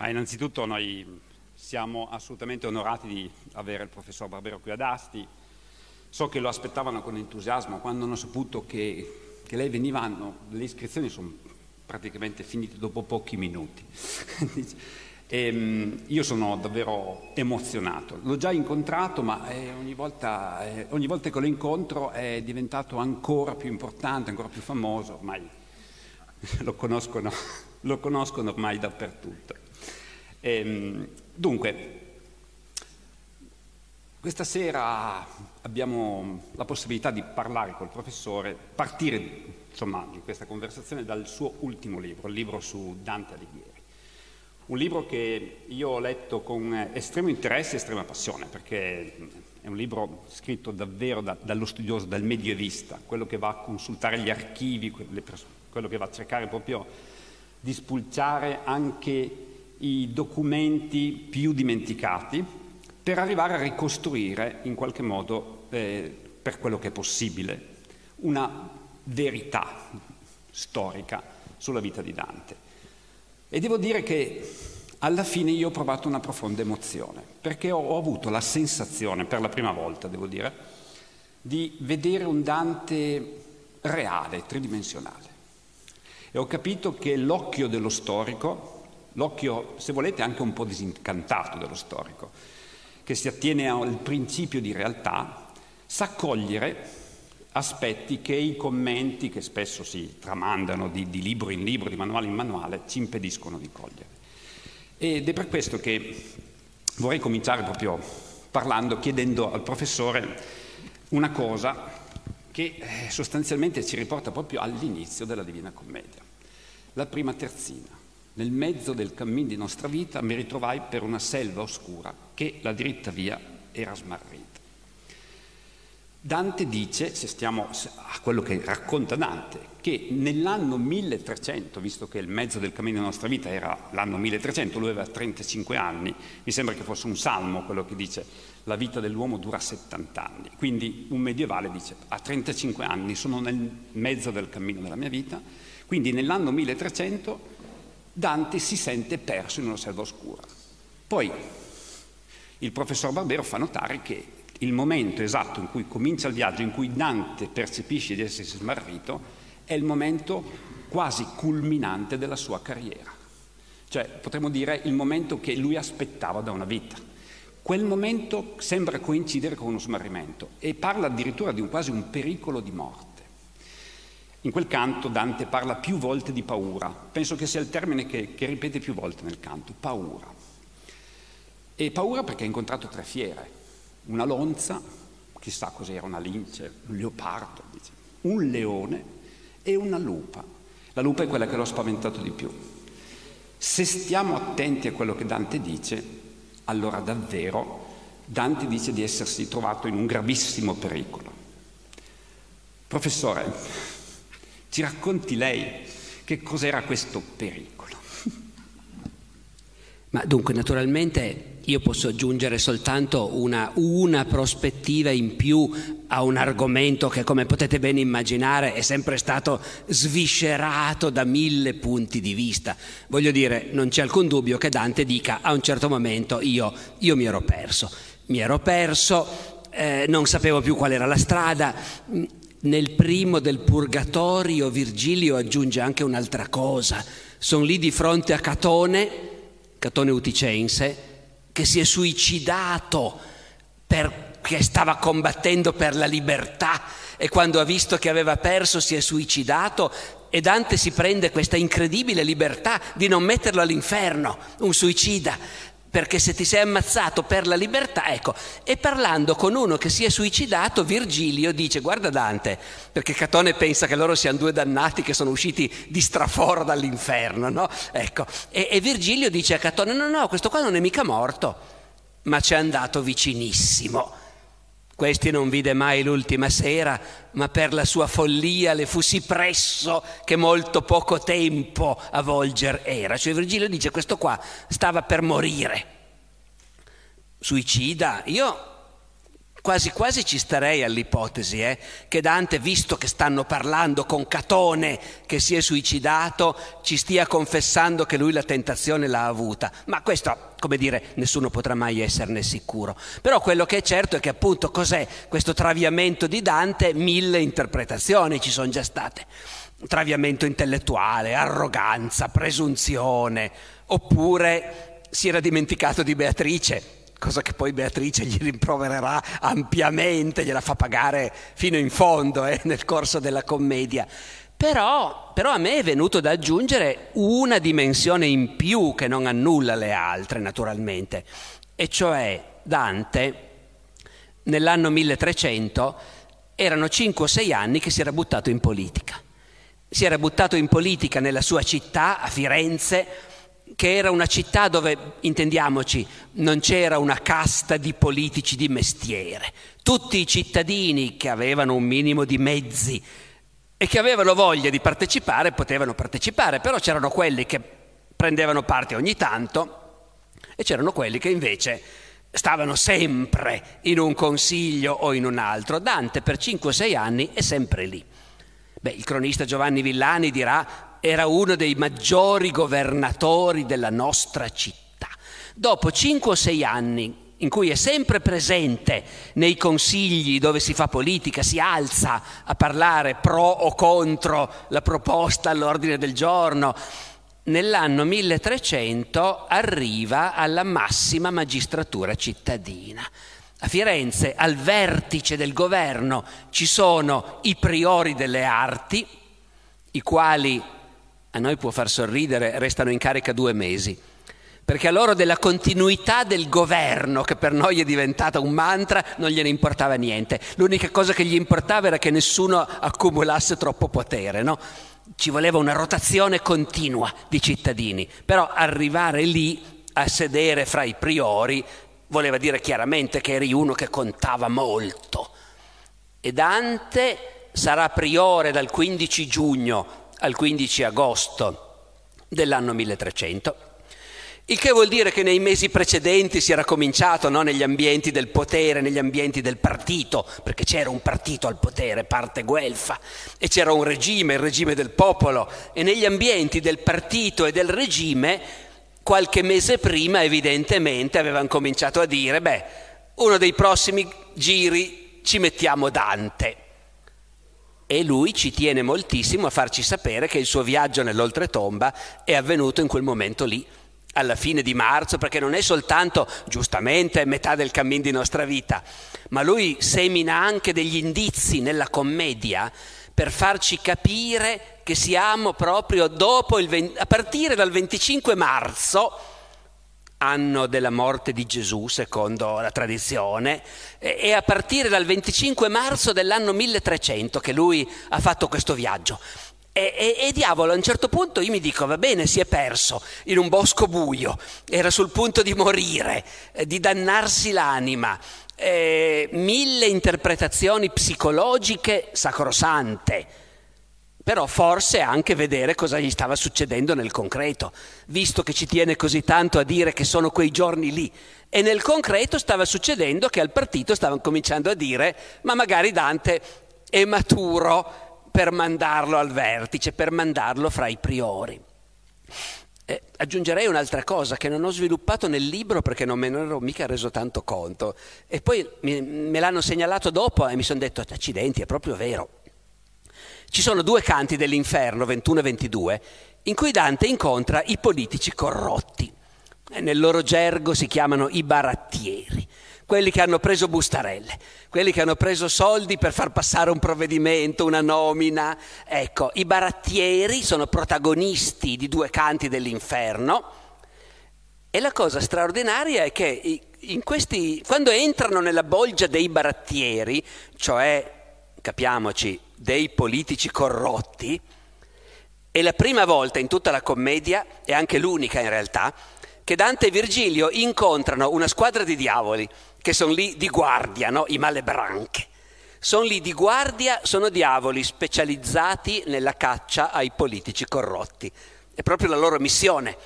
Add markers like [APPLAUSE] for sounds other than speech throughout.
Ah, innanzitutto noi siamo assolutamente onorati di avere il professor Barbero qui ad Asti. So che lo aspettavano con entusiasmo quando hanno saputo che, che lei veniva, no, le iscrizioni sono praticamente finite dopo pochi minuti. [LAUGHS] e, um, io sono davvero emozionato. L'ho già incontrato, ma eh, ogni, volta, eh, ogni volta che lo incontro è diventato ancora più importante, ancora più famoso, ormai [LAUGHS] lo conoscono, lo conoscono ormai dappertutto. E, um, dunque, questa sera abbiamo la possibilità di parlare col professore, partire insomma, in questa conversazione dal suo ultimo libro, il libro su Dante Alighieri. Un libro che io ho letto con estremo interesse e estrema passione, perché è un libro scritto davvero da, dallo studioso, dal medievista, quello che va a consultare gli archivi, quello che va a cercare proprio di spulciare anche i documenti più dimenticati per arrivare a ricostruire in qualche modo, eh, per quello che è possibile, una verità storica sulla vita di Dante. E devo dire che alla fine io ho provato una profonda emozione, perché ho, ho avuto la sensazione, per la prima volta devo dire, di vedere un Dante reale, tridimensionale. E ho capito che l'occhio dello storico, l'occhio, se volete, anche un po' disincantato dello storico, che si attiene al principio di realtà, sa cogliere aspetti che i commenti, che spesso si tramandano di, di libro in libro, di manuale in manuale, ci impediscono di cogliere. Ed è per questo che vorrei cominciare proprio parlando, chiedendo al professore una cosa che eh, sostanzialmente ci riporta proprio all'inizio della Divina Commedia, la prima terzina. Nel mezzo del cammin di nostra vita mi ritrovai per una selva oscura che la dritta via era smarrita. Dante dice, se stiamo a quello che racconta Dante, che nell'anno 1300, visto che il mezzo del cammino della nostra vita era l'anno 1300, lui aveva 35 anni, mi sembra che fosse un salmo quello che dice la vita dell'uomo dura 70 anni, quindi un medievale dice a 35 anni sono nel mezzo del cammino della mia vita, quindi nell'anno 1300 Dante si sente perso in una selva oscura. Poi il professor Barbero fa notare che il momento esatto in cui comincia il viaggio, in cui Dante percepisce di essersi smarrito, è il momento quasi culminante della sua carriera. Cioè, potremmo dire, il momento che lui aspettava da una vita. Quel momento sembra coincidere con uno smarrimento e parla addirittura di un, quasi un pericolo di morte. In quel canto Dante parla più volte di paura, penso che sia il termine che, che ripete più volte nel canto, paura. E paura perché ha incontrato tre fiere, una lonza, chissà cos'era, una lince, un leopardo, dice, un leone e una lupa. La lupa è quella che l'ho spaventato di più. Se stiamo attenti a quello che Dante dice, allora davvero Dante dice di essersi trovato in un gravissimo pericolo. Professore, ci racconti lei che cos'era questo pericolo? [LAUGHS] Ma dunque, naturalmente io posso aggiungere soltanto una, una, prospettiva in più a un argomento che, come potete ben immaginare, è sempre stato sviscerato da mille punti di vista. Voglio dire, non c'è alcun dubbio che Dante dica a un certo momento io, io mi ero perso, mi ero perso, eh, non sapevo più qual era la strada, nel primo del Purgatorio Virgilio aggiunge anche un'altra cosa. Sono lì di fronte a Catone, Catone Uticense, che si è suicidato perché stava combattendo per la libertà e quando ha visto che aveva perso si è suicidato e Dante si prende questa incredibile libertà di non metterlo all'inferno, un suicida. Perché se ti sei ammazzato per la libertà, ecco, e parlando con uno che si è suicidato, Virgilio dice, guarda Dante, perché Catone pensa che loro siano due dannati che sono usciti di straforo dall'inferno, no? Ecco, e, e Virgilio dice a Catone, no, no, questo qua non è mica morto, ma ci è andato vicinissimo. Questi non vide mai l'ultima sera, ma per la sua follia le fu sì presso che molto poco tempo a volger era. Cioè Virgilio dice questo qua stava per morire. Suicida? Io Quasi quasi ci starei all'ipotesi eh, che Dante, visto che stanno parlando con Catone che si è suicidato, ci stia confessando che lui la tentazione l'ha avuta. Ma questo, come dire, nessuno potrà mai esserne sicuro. Però quello che è certo è che appunto cos'è questo traviamento di Dante? Mille interpretazioni ci sono già state. Traviamento intellettuale, arroganza, presunzione, oppure si era dimenticato di Beatrice cosa che poi Beatrice gli rimprovererà ampiamente, gliela fa pagare fino in fondo eh, nel corso della commedia. Però, però, a me è venuto da aggiungere una dimensione in più che non annulla le altre, naturalmente, e cioè Dante nell'anno 1300 erano 5 o 6 anni che si era buttato in politica. Si era buttato in politica nella sua città, a Firenze, che era una città dove, intendiamoci, non c'era una casta di politici di mestiere. Tutti i cittadini che avevano un minimo di mezzi e che avevano voglia di partecipare potevano partecipare, però c'erano quelli che prendevano parte ogni tanto e c'erano quelli che invece stavano sempre in un consiglio o in un altro. Dante per 5-6 anni è sempre lì. Beh, il cronista Giovanni Villani dirà era uno dei maggiori governatori della nostra città. Dopo 5 o 6 anni in cui è sempre presente nei consigli dove si fa politica, si alza a parlare pro o contro la proposta all'ordine del giorno, nell'anno 1300 arriva alla massima magistratura cittadina. A Firenze, al vertice del governo, ci sono i priori delle arti, i quali a noi può far sorridere, restano in carica due mesi. Perché a loro della continuità del governo, che per noi è diventata un mantra, non gliene importava niente. L'unica cosa che gli importava era che nessuno accumulasse troppo potere, no? Ci voleva una rotazione continua di cittadini, però arrivare lì a sedere fra i priori voleva dire chiaramente che eri uno che contava molto. E Dante sarà priore dal 15 giugno al 15 agosto dell'anno 1300. Il che vuol dire che nei mesi precedenti si era cominciato no, negli ambienti del potere, negli ambienti del partito, perché c'era un partito al potere, parte guelfa, e c'era un regime, il regime del popolo, e negli ambienti del partito e del regime, qualche mese prima evidentemente avevano cominciato a dire, beh, uno dei prossimi giri ci mettiamo Dante e lui ci tiene moltissimo a farci sapere che il suo viaggio nell'oltretomba è avvenuto in quel momento lì, alla fine di marzo, perché non è soltanto, giustamente, metà del cammin di nostra vita, ma lui semina anche degli indizi nella commedia per farci capire che siamo proprio dopo il 20, a partire dal 25 marzo anno della morte di Gesù, secondo la tradizione, e a partire dal 25 marzo dell'anno 1300 che lui ha fatto questo viaggio. E, e, e, diavolo, a un certo punto io mi dico, va bene, si è perso in un bosco buio, era sul punto di morire, eh, di dannarsi l'anima, eh, mille interpretazioni psicologiche sacrosante però forse anche vedere cosa gli stava succedendo nel concreto, visto che ci tiene così tanto a dire che sono quei giorni lì. E nel concreto stava succedendo che al partito stavano cominciando a dire ma magari Dante è maturo per mandarlo al vertice, per mandarlo fra i priori. Eh, aggiungerei un'altra cosa che non ho sviluppato nel libro perché non me ne ero mica reso tanto conto e poi mi, me l'hanno segnalato dopo e mi sono detto accidenti, è proprio vero. Ci sono due canti dell'inferno, 21 e 22, in cui Dante incontra i politici corrotti. Nel loro gergo si chiamano i barattieri, quelli che hanno preso bustarelle, quelli che hanno preso soldi per far passare un provvedimento, una nomina. Ecco, i barattieri sono protagonisti di due canti dell'inferno E la cosa straordinaria è che questi, quando entrano nella bolgia dei barattieri, cioè, capiamoci, dei politici corrotti, è la prima volta in tutta la commedia, e anche l'unica in realtà, che Dante e Virgilio incontrano una squadra di diavoli che sono lì di guardia, no? i malebranche. Sono lì di guardia, sono diavoli specializzati nella caccia ai politici corrotti. È proprio la loro missione.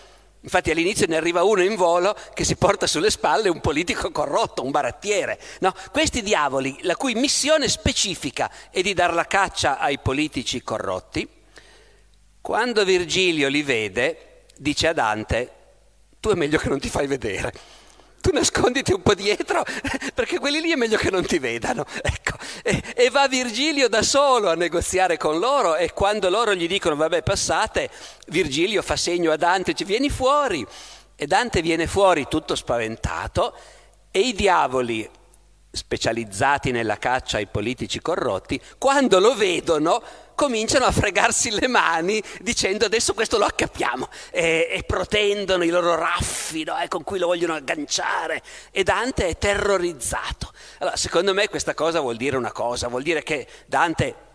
Infatti all'inizio ne arriva uno in volo che si porta sulle spalle un politico corrotto, un barattiere. No? Questi diavoli, la cui missione specifica è di dar la caccia ai politici corrotti, quando Virgilio li vede, dice a Dante, tu è meglio che non ti fai vedere. Tu nasconditi un po' dietro [LAUGHS] perché quelli lì è meglio che non ti vedano. [LAUGHS] Ecco. E, e, va Virgilio da solo a negoziare con loro e quando loro gli dicono vabbè passate, Virgilio fa segno a Dante, ci vieni fuori. E Dante viene fuori tutto spaventato e i diavoli specializzati nella caccia ai politici corrotti, quando lo vedono cominciano a fregarsi le mani dicendo adesso questo lo accappiamo e, e protendono i loro raffi no, eh, con cui lo vogliono agganciare e Dante è terrorizzato. Allora, secondo me questa cosa vuol dire una cosa, vuol dire che Dante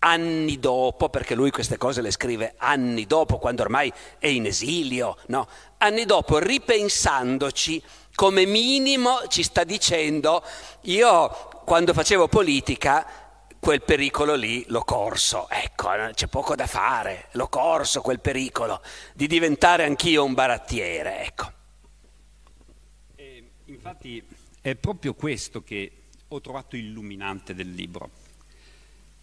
anni dopo, perché lui queste cose le scrive anni dopo, quando ormai è in esilio, no? anni dopo, ripensandoci, come minimo ci sta dicendo, io quando facevo politica quel pericolo lì l'ho corso, ecco, c'è poco da fare, l'ho corso quel pericolo di diventare anch'io un barattiere, ecco. E infatti è proprio questo che ho trovato illuminante del libro,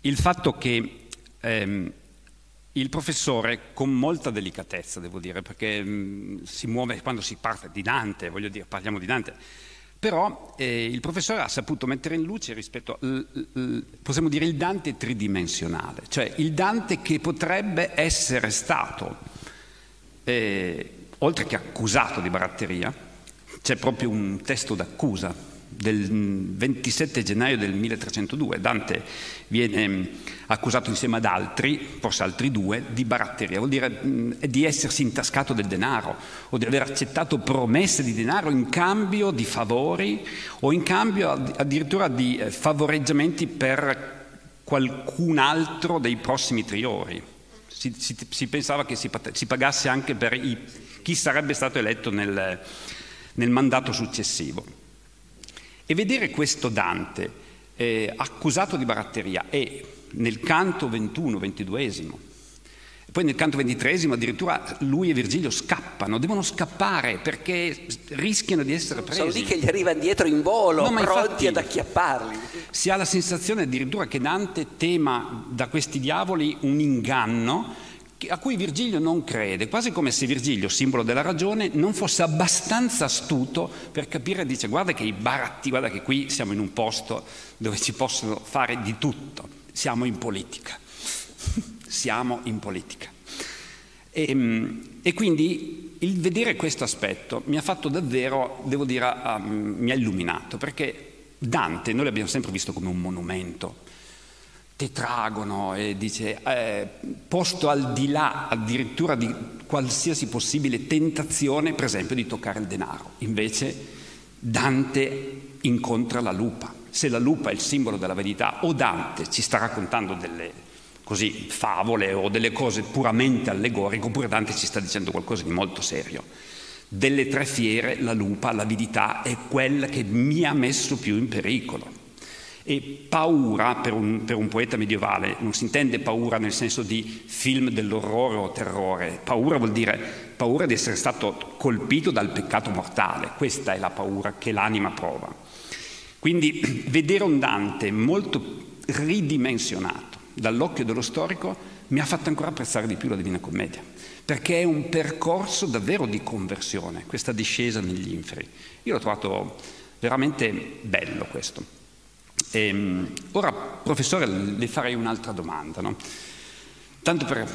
il fatto che ehm, il professore, con molta delicatezza, devo dire, perché mh, mm, si muove quando si parla di Dante, voglio dire, parliamo di Dante, però eh, il professore ha saputo mettere in luce rispetto, al, possiamo dire, il Dante tridimensionale, cioè il Dante che potrebbe essere stato, eh, oltre che accusato di baratteria, c'è proprio un testo d'accusa del 27 gennaio del 1302. Dante viene mm, accusato insieme ad altri, forse altri due, di baratteria, vuol dire mm, di essersi intascato del denaro o di aver accettato promesse di denaro in cambio di favori o in cambio addirittura di eh, favoreggiamenti per qualcun altro dei prossimi triori. Si, si, si pensava che si, si, pagasse anche per i, chi sarebbe stato eletto nel, nel mandato successivo. E vedere questo Dante eh, accusato di baratteria e nel canto 21, 22 poi nel canto ventitresimo addirittura lui e Virgilio scappano, devono scappare perché rischiano di essere presi. Sono lì che gli arrivano dietro in volo, no, pronti infatti, ad acchiapparli. Si ha la sensazione addirittura che Dante tema da questi diavoli un inganno a cui Virgilio non crede, quasi come se Virgilio, simbolo della ragione, non fosse abbastanza astuto per capire, dice guarda che i baratti, guarda che qui siamo in un posto dove ci possono fare di tutto, siamo in politica, [LAUGHS] siamo in politica. E, ehm, e, quindi il vedere questo aspetto mi ha fatto davvero, devo dire, um, mi ha illuminato, perché Dante noi l'abbiamo sempre visto come un monumento, tetragono e dice eh, posto al di là addirittura di qualsiasi possibile tentazione, per esempio, di toccare il denaro. Invece Dante incontra la lupa. Se la lupa è il simbolo della verità, o Dante ci sta raccontando delle così, favole o delle cose puramente allegoriche, oppure Dante ci sta dicendo qualcosa di molto serio. Delle tre fiere, la lupa, l'avidità, è quella che mi ha messo più in pericolo. E paura per un, per un, poeta medievale non si intende paura nel senso di film dell'orrore o terrore, paura vuol dire paura di essere stato colpito dal peccato mortale, questa è la paura che l'anima prova. Quindi [CLEARS THROAT] vedere un Dante molto ridimensionato dall'occhio dello storico mi ha fatto ancora apprezzare di più la Divina Commedia, perché è un percorso davvero di conversione, questa discesa negli inferi. Io l'ho trovato veramente bello questo. E, ehm, ora, professore, le farei un'altra domanda, no? tanto per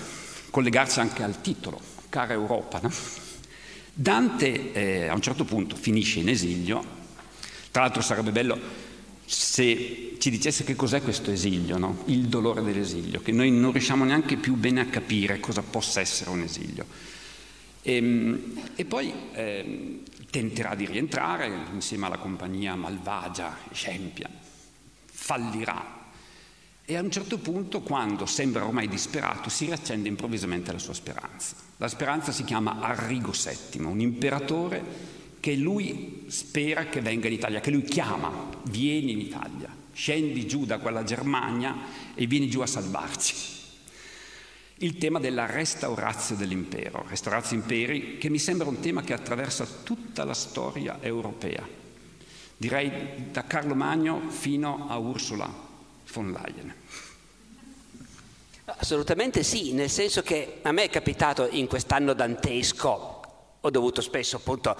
collegarsi anche al titolo, cara Europa. No? Dante eh, a un certo punto finisce in esilio, tra l'altro sarebbe bello se ci dicesse che cos'è questo esilio, no? il dolore dell'esilio, che noi non riusciamo neanche più bene a capire cosa possa essere un esilio. E, ehm, e poi eh, tenterà di rientrare insieme alla compagnia malvagia, scempia, fallirà. E a un certo punto, quando sembra ormai disperato, si riaccende improvvisamente la sua speranza. La speranza si chiama Arrigo VII, un imperatore che lui spera che venga in Italia, che lui chiama, vieni in Italia, scendi giù da quella Germania e vieni giù a salvarci il tema della restaurazio dell'impero, restaurazio imperi, che mi sembra un tema che attraversa tutta la storia europea, direi da Carlo Magno fino a Ursula von Leyen. Assolutamente sì, nel senso che a me è capitato in quest'anno dantesco, ho dovuto spesso appunto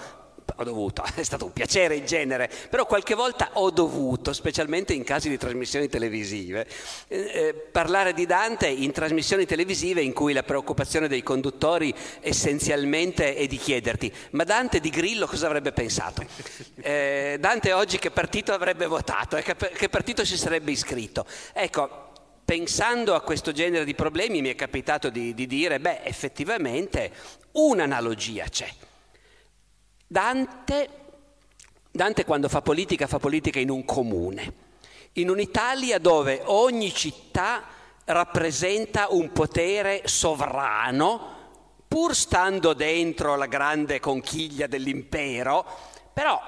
ho dovuto, [LAUGHS] è stato un piacere in genere, però qualche volta ho dovuto, specialmente in casi di trasmissioni televisive, eh, eh, parlare di Dante in trasmissioni televisive in cui la preoccupazione dei conduttori essenzialmente è di chiederti, ma Dante di Grillo cosa avrebbe pensato? [LAUGHS] Eh, Dante oggi che partito avrebbe votato e che, che partito si sarebbe iscritto? Ecco, pensando a questo genere di problemi mi è capitato di, di dire, beh, effettivamente un'analogia c'è Dante, Dante quando fa politica fa politica in un comune, in un'Italia dove ogni città rappresenta un potere sovrano, pur stando dentro la grande conchiglia dell'impero, però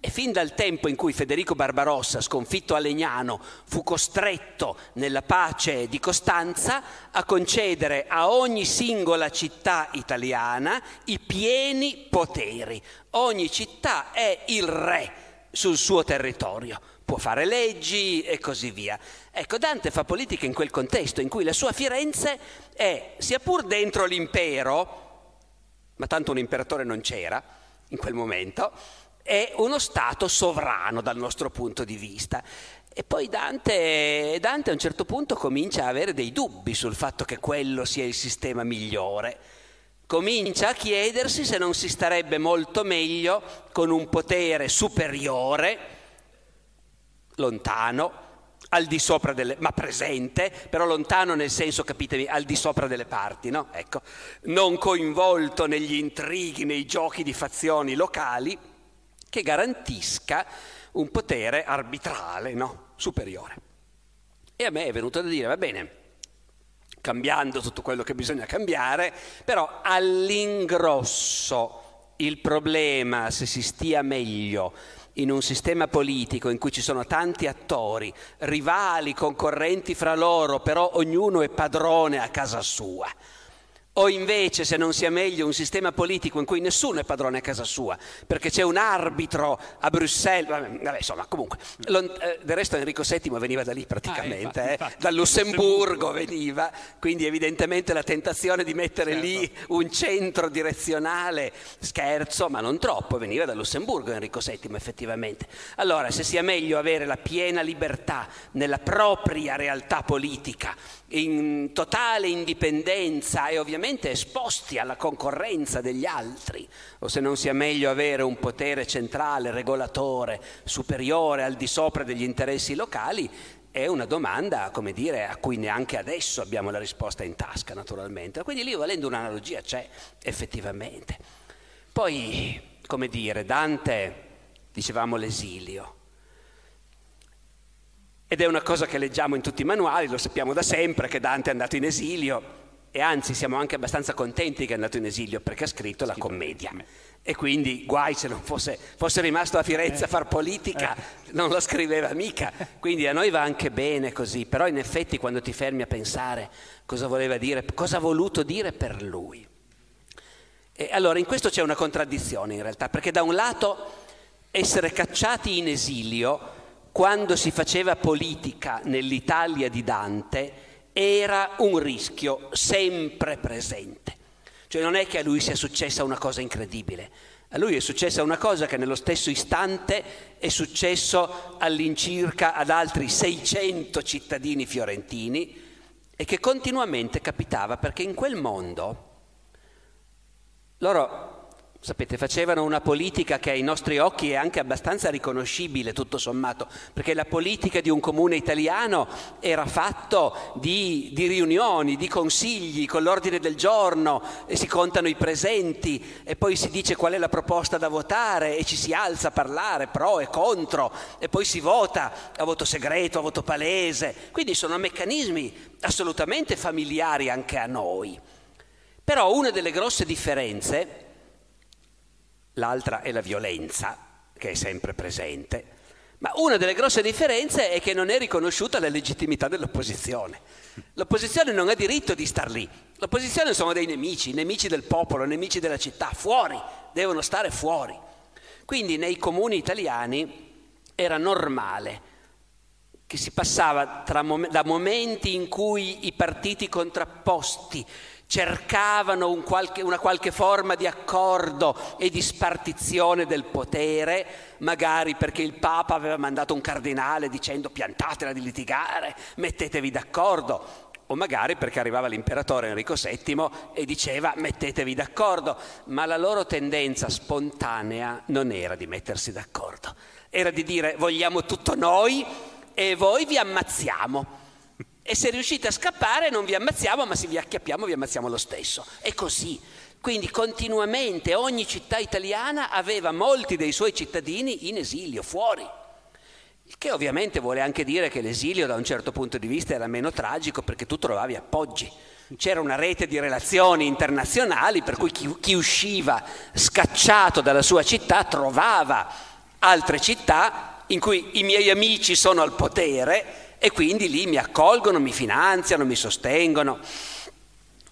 e fin dal tempo in cui Federico Barbarossa, sconfitto a Legnano, fu costretto nella pace di Costanza a concedere a ogni singola città italiana i pieni poteri. Ogni città è il re sul suo territorio, può fare leggi e così via. Ecco, Dante fa politica in quel contesto in cui la sua Firenze è, sia pur dentro l'impero, ma tanto un imperatore non c'era in quel momento, è uno Stato sovrano dal nostro punto di vista. E poi Dante, Dante, a un certo punto comincia a avere dei dubbi sul fatto che quello sia il sistema migliore. Comincia a chiedersi se non si starebbe molto meglio con un potere superiore, lontano, al di sopra delle, ma presente, però lontano nel senso, capitevi, al di sopra delle parti, no? Ecco, non coinvolto negli intrighi, nei giochi di fazioni locali, che garantisca un potere arbitrale no? superiore. E a me è venuto da dire, va bene, cambiando tutto quello che bisogna cambiare, però all'ingrosso il problema, se si stia meglio in un sistema politico in cui ci sono tanti attori, rivali, concorrenti fra loro, però ognuno è padrone a casa sua, o invece, se non sia meglio, un sistema politico in cui nessuno è padrone a casa sua, perché c'è un arbitro a Bruxelles, vabbè, insomma, comunque, eh, del resto Enrico VII veniva da lì praticamente, ah, infatti, eh, infatti, dal Lussemburgo veniva, quindi evidentemente la tentazione di mettere certo. lì un centro direzionale, scherzo, ma non troppo, veniva dal Lussemburgo Enrico VII effettivamente. Allora, se sia meglio avere la piena libertà nella propria realtà polica, in totale indipendenza e ovviamente esposti alla concorrenza degli altri, o se non sia meglio avere un potere centrale, regolatore, superiore al di sopra degli interessi locali, è una domanda, come dire, a cui neanche adesso abbiamo la risposta in tasca, naturalmente. Quindi lì, volendo un'analogia, c'è effettivamente. Poi, come dire, Dante, dicevamo l'esilio, ed è una cosa che leggiamo in tutti i manuali, lo sappiamo da sempre che Dante è andato in esilio e anzi siamo anche abbastanza contenti che è andato in esilio perché ha scritto la commedia. E quindi guai se non fosse, fosse rimasto a Firenze a far politica, non la scriveva mica. Quindi a noi va anche bene così, però in effetti quando ti fermi a pensare cosa voleva dire, cosa ha voluto dire per lui. E allora in questo c'è una contraddizione in realtà, perché da un lato essere cacciati in esilio quando si faceva politica nell'Italia di Dante era un rischio sempre presente. Cioè non è che a lui sia successa una cosa incredibile, a lui è successa una cosa che nello stesso istante è successo all'incirca ad altri 600 cittadini fiorentini e che continuamente capitava perché in quel mondo loro Sapete, facevano una politica che ai nostri occhi è anche abbastanza riconoscibile, tutto sommato, perché la politica di un comune italiano era fatto di, di riunioni, di consigli, con l'ordine del giorno, e si contano i presenti e poi si dice qual è la proposta da votare e ci si alza a parlare pro e contro e poi si vota a voto segreto, a voto palese. Quindi sono meccanismi assolutamente familiari anche a noi. Però una delle grosse differenze l'altra è la violenza, che è sempre presente. Ma una delle grosse differenze è che non è riconosciuta la legittimità dell'opposizione. L'opposizione non ha diritto di star lì. L'opposizione sono dei nemici, nemici del popolo, nemici della città, fuori, devono stare fuori. Quindi nei comuni italiani era normale che si passava mom- da momenti in cui i partiti contrapposti cercavano un qualche, una qualche forma di accordo e di spartizione del potere, magari perché il Papa aveva mandato un cardinale dicendo piantatela di litigare, mettetevi d'accordo, o magari perché arrivava l'imperatore Enrico VII e diceva mettetevi d'accordo, ma la loro tendenza spontanea non era di mettersi d'accordo, era di dire vogliamo tutto noi e voi vi ammazziamo e se riuscite a scappare non vi ammazziamo, ma se vi acchiappiamo vi ammazziamo lo stesso. È così. Quindi continuamente ogni città italiana aveva molti dei suoi cittadini in esilio, fuori. Il che ovviamente vuole anche dire che l'esilio da un certo punto di vista era meno tragico perché tu trovavi appoggi. C'era una rete di relazioni internazionali per cui chi, chi usciva scacciato dalla sua città trovava altre città in cui i miei amici sono al potere e quindi lì mi accolgono, mi finanziano, mi sostengono.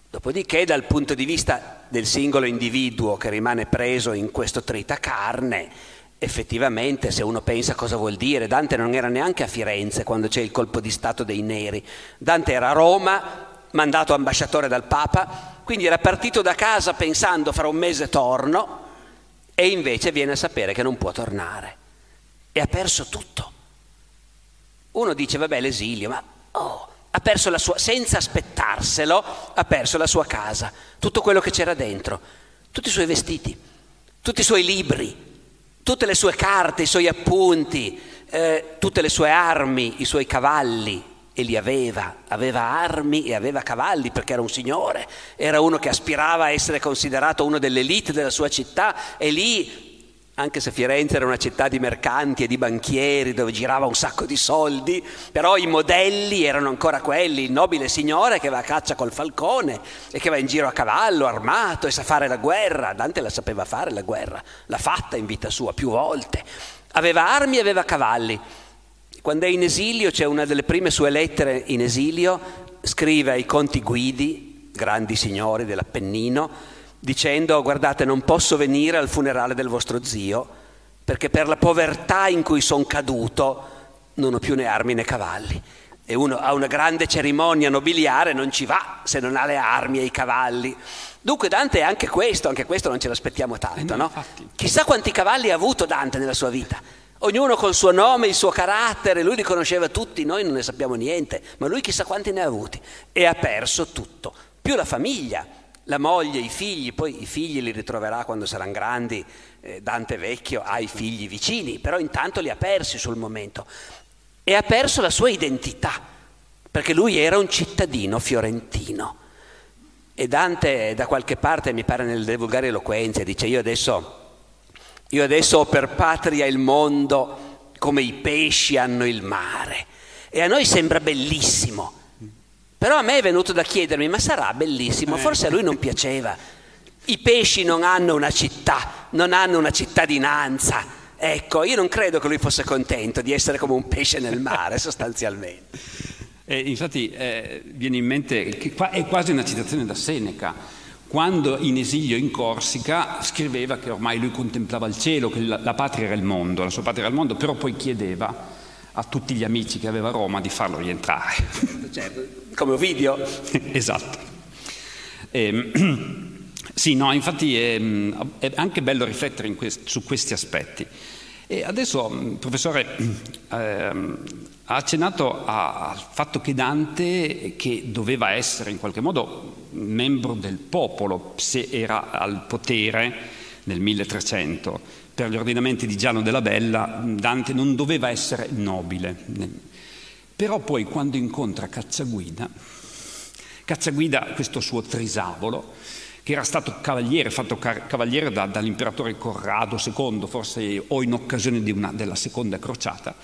Dopodiché dal punto di vista del singolo individuo che rimane preso in questo tritacarne, effettivamente se uno pensa cosa vuol dire, Dante non era neanche a Firenze quando c'è il colpo di Stato dei neri, Dante era a Roma, mandato ambasciatore dal Papa, quindi era partito da casa pensando fra un mese torno e invece viene a sapere che non può tornare e ha perso tutto. Uno dice, vabbè, l'esilio, ma oh, ha perso la sua, senza aspettarselo, ha perso la sua casa, tutto quello che c'era dentro, tutti i suoi vestiti, tutti i suoi libri, tutte le sue carte, i suoi appunti, eh, tutte le sue armi, i suoi cavalli, e li aveva, aveva armi e aveva cavalli perché era un signore, era uno che aspirava a essere considerato uno dell'elite della sua città e lì anche se Firenze era una città di mercanti e di banchieri dove girava un sacco di soldi, però i modelli erano ancora quelli, il nobile signore che va a caccia col falcone e che va in giro a cavallo, armato e sa fare la guerra. Dante la sapeva fare la guerra, l'ha fatta in vita sua più volte. Aveva armi e aveva cavalli. Quando è in esilio, c'è una delle prime sue lettere in esilio, scrive ai conti guidi, grandi signori dell'Appennino, dicendo guardate non posso venire al funerale del vostro zio perché per la povertà in cui sono caduto non ho più né armi né cavalli. E uno a una grande cerimonia nobiliare non ci va se non ha le armi e i cavalli. Dunque Dante è anche questo, anche questo non ce l'aspettiamo tanto, eh no? Chissà quanti cavalli ha avuto Dante nella sua vita. Ognuno col suo nome, il suo carattere, lui li conosceva tutti, noi non ne sappiamo niente, ma lui chissà quanti ne ha avuti. E ha perso tutto, più la famiglia, la moglie, i figli, poi i figli li ritroverà quando saranno grandi, eh, Dante vecchio ha i figli vicini, però intanto li ha persi sul momento e ha perso la sua identità, perché lui era un cittadino fiorentino. E Dante da qualche parte, mi pare nel De Vulgari Eloquenze, dice io adesso, io adesso ho per patria il mondo come i pesci hanno il mare. E a noi sembra bellissimo, però a me è venuto da chiedermi, ma sarà bellissimo, eh. forse a lui non piaceva. I pesci non hanno una città, non hanno una cittadinanza. Ecco, io non credo che lui fosse contento di essere come un pesce nel mare, [LAUGHS] sostanzialmente. Eh, infatti eh, viene in mente che qua è quasi una citazione da Seneca, quando in esilio in Corsica scriveva che ormai lui contemplava il cielo, che la, la patria era il mondo, la sua patria era il mondo, però poi chiedeva a tutti gli amici che aveva a Roma di farlo rientrare. [LAUGHS] Certo, come Ovidio. [LAUGHS] esatto. E, [CLEARS THROAT] sì, no, infatti è, è anche bello riflettere quest, su questi aspetti. E adesso, professore, [CLEARS THROAT] eh, ha accennato al fatto che Dante, che doveva essere in qualche modo membro del popolo, se era al potere, nel 1300 per gli ordinamenti di Giano della Bella, Dante non doveva essere nobile. Però poi quando incontra Cacciaguida, Cacciaguida, questo suo trisavolo, che era stato cavaliere, fatto cavaliere da, dall'imperatore Corrado II, forse o in occasione una, della seconda crociata,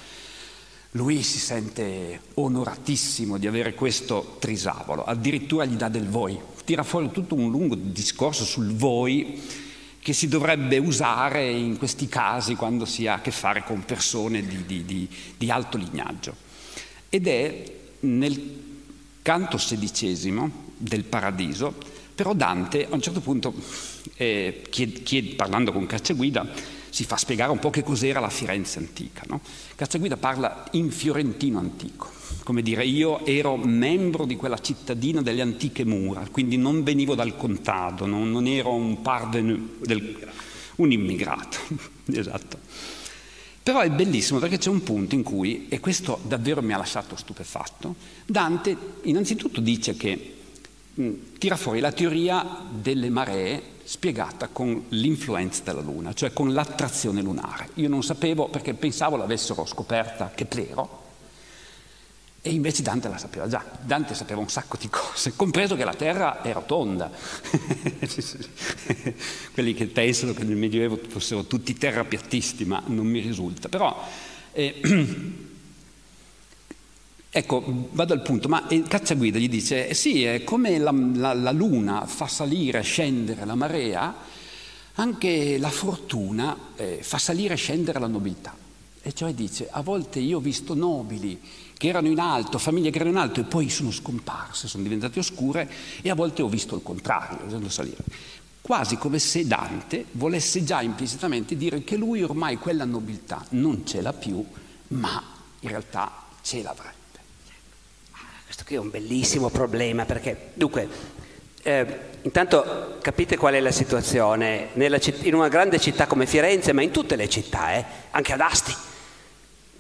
lui si sente onoratissimo di avere questo trisavolo, addirittura gli dà del voi, tira fuori tutto un lungo discorso sul voi che si dovrebbe usare in questi casi quando si ha a che fare con persone di, di, di, di alto lignaggio. Ed è nel canto sedicesimo del Paradiso, però Dante a un certo punto, eh, chiede, chiede, parlando con Cacciaguida, si fa spiegare un po' che cos'era la Firenze antica. No? Cacciaguida parla in fiorentino antico, come dire io ero membro di quella cittadina delle antiche mura, quindi non venivo dal contado, non, non ero un parvenu, del, un immigrato, [LAUGHS] esatto. Però è bellissimo perché c'è un punto in cui, e questo davvero mi ha lasciato stupefatto, Dante innanzitutto dice che mh, tira fuori la teoria delle maree spiegata con l'influenza della Luna, cioè con l'attrazione lunare. Io non sapevo perché pensavo l'avessero scoperta Keplero e invece Dante la sapeva già. Dante sapeva un sacco di cose, compreso che la Terra è rotonda. [LAUGHS] Quelli che pensano che nel Medioevo fossero tutti terrapiattisti, ma non mi risulta. Però eh, [CLEARS THROAT] Ecco, vado al punto, ma Cacciaguida gli dice, eh sì, è come la, la, la luna fa salire e scendere la marea, anche la fortuna eh, fa salire e scendere la nobiltà. E cioè dice, a volte io ho visto nobili che erano in alto, famiglie che erano in alto e poi sono scomparse, sono diventate oscure e a volte ho visto il contrario, salire. Quasi come se Dante volesse già implicitamente dire che lui ormai quella nobiltà non ce l'ha più, ma in realtà ce l'avrebbe. Questo qui è un bellissimo problema perché, dunque, eh, intanto capite qual è la situazione. Citt- in una grande città come Firenze, ma in tutte le città, eh, anche ad Asti,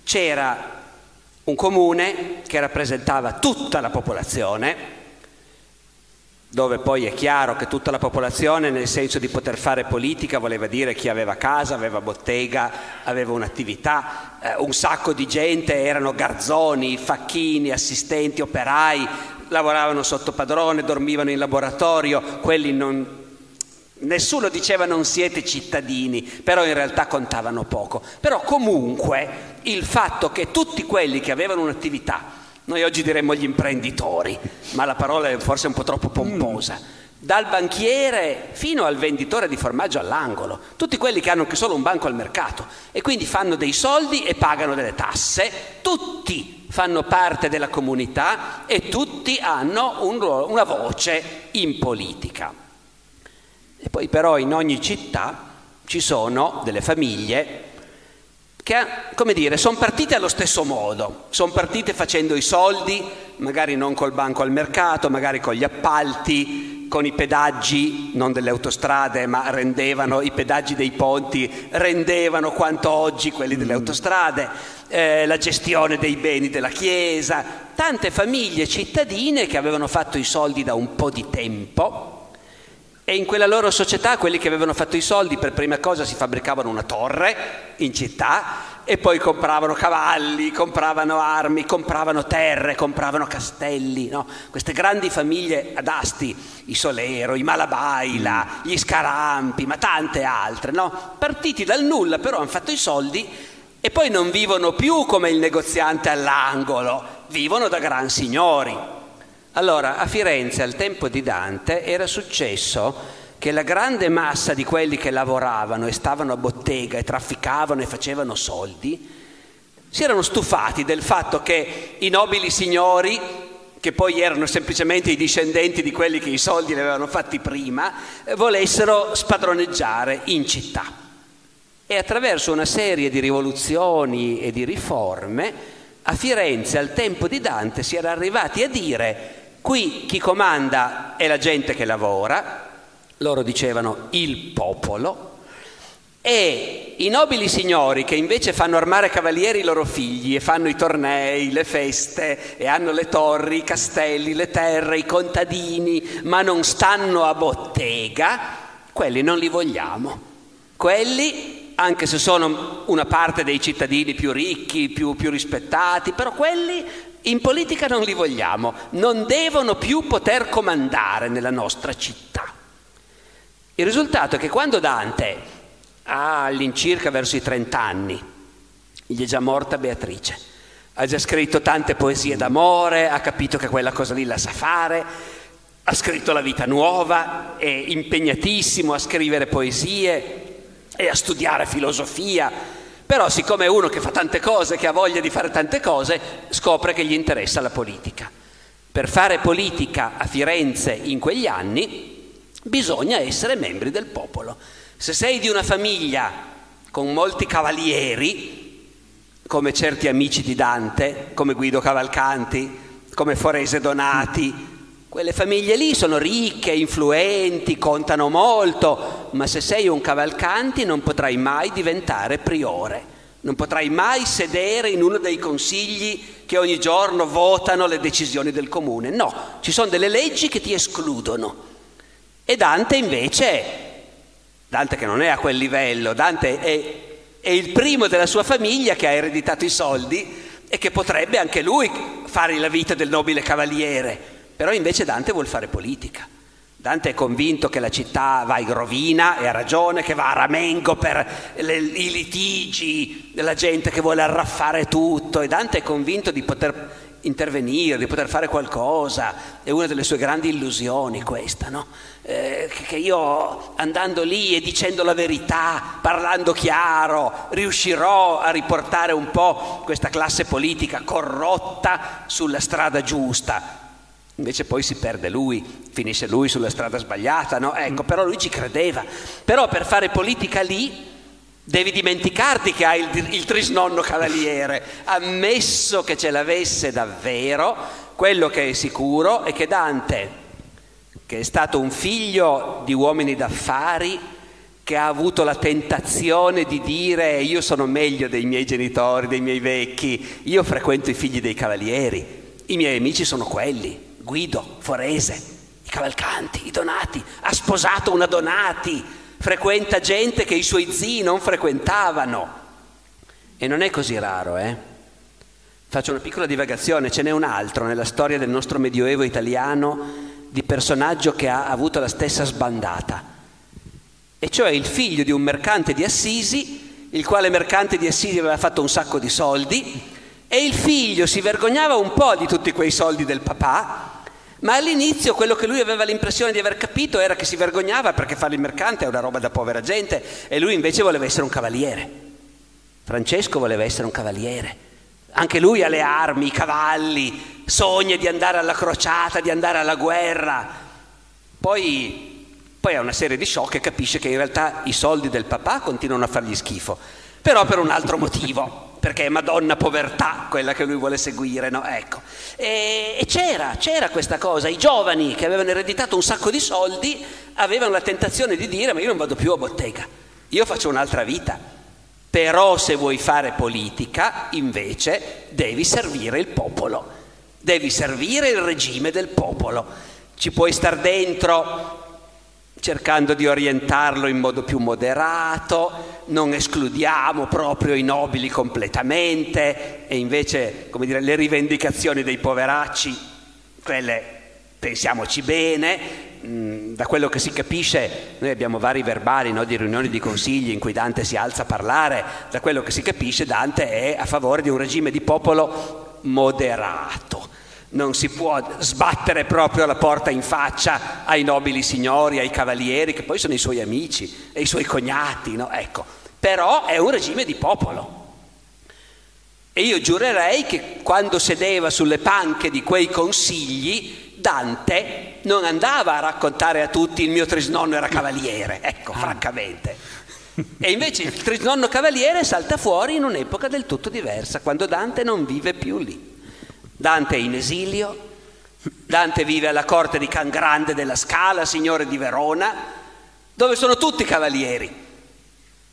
c'era un comune che rappresentava tutta la popolazione dove poi è chiaro che tutta la popolazione nel senso di poter fare politica voleva dire chi aveva casa, aveva bottega, aveva un'attività, eh, un sacco di gente erano garzoni, facchini, assistenti, operai, lavoravano sotto padrone, dormivano in laboratorio, quelli non... Nessuno diceva non siete cittadini, però in realtà contavano poco. Però comunque il fatto che tutti quelli che avevano un'attività, noi oggi diremmo gli imprenditori, ma la parola è forse un po' troppo pomposa. Dal banchiere fino al venditore di formaggio all'angolo, tutti quelli che hanno anche solo un banco al mercato e quindi fanno dei soldi e pagano delle tasse, tutti fanno parte della comunità e tutti hanno un ruolo, una voce in politica. E poi però in ogni città ci sono delle famiglie che, come dire, sono partite allo stesso modo, sono partite facendo i soldi, magari non col banco al mercato, magari con gli appalti, con i pedaggi, non delle autostrade, ma rendevano i pedaggi dei ponti, rendevano quanto oggi quelli delle autostrade, eh, la gestione dei beni della Chiesa, tante famiglie cittadine che avevano fatto i soldi da un po' di tempo e in quella loro società quelli che avevano fatto i soldi per prima cosa si fabbricavano una torre in città e poi compravano cavalli, compravano armi, compravano terre, compravano castelli. No? Queste grandi famiglie ad Asti, i Solero, i Malabaila, gli Scarampi, ma tante altre, no? partiti dal nulla però hanno fatto i soldi e poi non vivono più come il negoziante all'angolo, vivono da gran signori. Allora, a Firenze al tempo di Dante era successo che la grande massa di quelli che lavoravano e stavano a bottega e trafficavano e facevano soldi, si erano stufati del fatto che i nobili signori, che poi erano semplicemente i discendenti di quelli che i soldi li avevano fatti prima, volessero spadroneggiare in città. E attraverso una serie di rivoluzioni e di riforme, a Firenze al tempo di Dante si era arrivati a dire Qui chi comanda è la gente che lavora, loro dicevano il popolo, e i nobili signori che invece fanno armare cavalieri i loro figli e fanno i tornei, le feste e hanno le torri, i castelli, le terre, i contadini, ma non stanno a bottega, quelli non li vogliamo. Quelli, anche se sono una parte dei cittadini più ricchi, più, più rispettati, però quelli in politica non li vogliamo, non devono più poter comandare nella nostra città. Il risultato è che quando Dante ha all'incirca verso i 30 anni, gli è già morta Beatrice, ha già scritto tante poesie d'amore, ha capito che quella cosa lì la sa fare, ha scritto La vita nuova, è impegnatissimo a scrivere poesie e a studiare filosofia, però siccome è uno che fa tante cose, che ha voglia di fare tante cose, scopre che gli interessa la politica. Per fare politica a Firenze in quegli anni bisogna essere membri del popolo. Se sei di una famiglia con molti cavalieri, come certi amici di Dante, come Guido Cavalcanti, come Forese Donati, quelle famiglie lì sono ricche, influenti, contano molto, ma se sei un cavalcanti non potrai mai diventare priore, non potrai mai sedere in uno dei consigli che ogni giorno votano le decisioni del comune. No, ci sono delle leggi che ti escludono. E Dante invece, Dante che non è a quel livello, Dante è, è il primo della sua famiglia che ha ereditato i soldi e che potrebbe anche lui fare la vita del nobile cavaliere però invece Dante vuole fare politica. Dante è convinto che la città va in rovina e ha ragione, che va a ramengo per le, i litigi della gente che vuole arraffare tutto e Dante è convinto di poter intervenire, di poter fare qualcosa. È una delle sue grandi illusioni questa, no? Eh, che io andando lì e dicendo la verità, parlando chiaro, riuscirò a riportare un po' questa classe politica corrotta sulla strada giusta. Invece poi si perde lui, finisce lui sulla strada sbagliata, no? Ecco, però lui ci credeva. Però per fare politica lì devi dimenticarti che hai il, il trisnonno cavaliere. Ammesso che ce l'avesse davvero, quello che è sicuro è che Dante, che è stato un figlio di uomini d'affari, che ha avuto la tentazione di dire io sono meglio dei miei genitori, dei miei vecchi, io frequento i figli dei cavalieri, i miei amici sono quelli. Guido, Forese, i Cavalcanti, i Donati, ha sposato una Donati, frequenta gente che i suoi zii non frequentavano. E non è così raro, eh? Faccio una piccola divagazione, ce n'è un altro nella storia del nostro Medioevo italiano di personaggio che ha avuto la stessa sbandata, e cioè il figlio di un mercante di Assisi, il quale mercante di Assisi aveva fatto un sacco di soldi, e il figlio si vergognava un po' di tutti quei soldi del papà ma all'inizio quello che lui aveva l'impressione di aver capito era che si vergognava perché fare il mercante è una roba da povera gente e lui invece voleva essere un cavaliere. Francesco voleva essere un cavaliere. Anche lui ha le armi, i cavalli, sogna di andare alla crociata, di andare alla guerra. Poi, poi ha una serie di shock e capisce che in realtà i soldi del papà continuano a fargli schifo, però per un altro motivo perché è Madonna povertà quella che lui vuole seguire, no? Ecco. E, e c'era, c'era questa cosa, i giovani che avevano ereditato un sacco di soldi avevano la tentazione di dire ma io non vado più a bottega, io faccio un'altra vita. Però se vuoi fare politica, invece, devi servire il popolo, devi servire il regime del popolo. Ci puoi star dentro cercando di orientarlo in modo più moderato, non escludiamo proprio i nobili completamente e invece, come dire, le rivendicazioni dei poveracci, quelle pensiamoci bene, mm, da quello che si capisce, noi abbiamo vari verbali no, di riunioni di consigli in cui Dante si alza a parlare, da quello che si capisce Dante è a favore di un regime di popolo moderato non si può sbattere proprio la porta in faccia ai nobili signori, ai cavalieri, che poi sono i suoi amici e i suoi cognati, no? Ecco, però è un regime di popolo. E io giurerei che quando sedeva sulle panche di quei consigli, Dante non andava a raccontare a tutti il mio trisnonno era cavaliere, ecco, ah. francamente. E invece il trisnonno cavaliere salta fuori in un'epoca del tutto diversa, quando Dante non vive più lì. Dante è in esilio, Dante vive alla corte di Can Grande della Scala, signore di Verona, dove sono tutti cavalieri.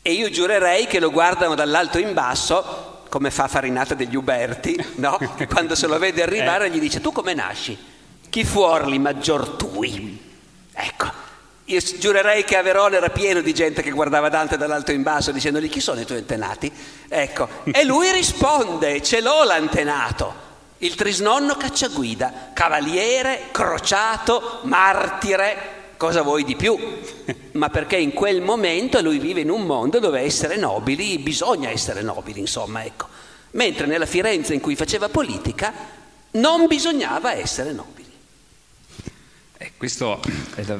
E io giurerei che lo guardano dall'alto in basso, come fa Farinata degli Uberti, no? [LAUGHS] che quando se lo vede arrivare eh. gli dice tu come nasci? Chi fuorli maggior tui? Ecco, Io giurerei che a Verona era pieno di gente che guardava Dante dall'alto in basso dicendogli chi sono i tuoi antenati? Ecco, e lui risponde, ce l'ho l'antenato. Il trisnonno cacciaguida, cavaliere, crociato, martire, cosa vuoi di più? [LAUGHS] Ma perché in quel momento lui vive in un mondo dove essere nobili, bisogna essere nobili, insomma, ecco. Mentre nella Firenze in cui faceva politica non bisognava essere nobili. Eh, questo è da...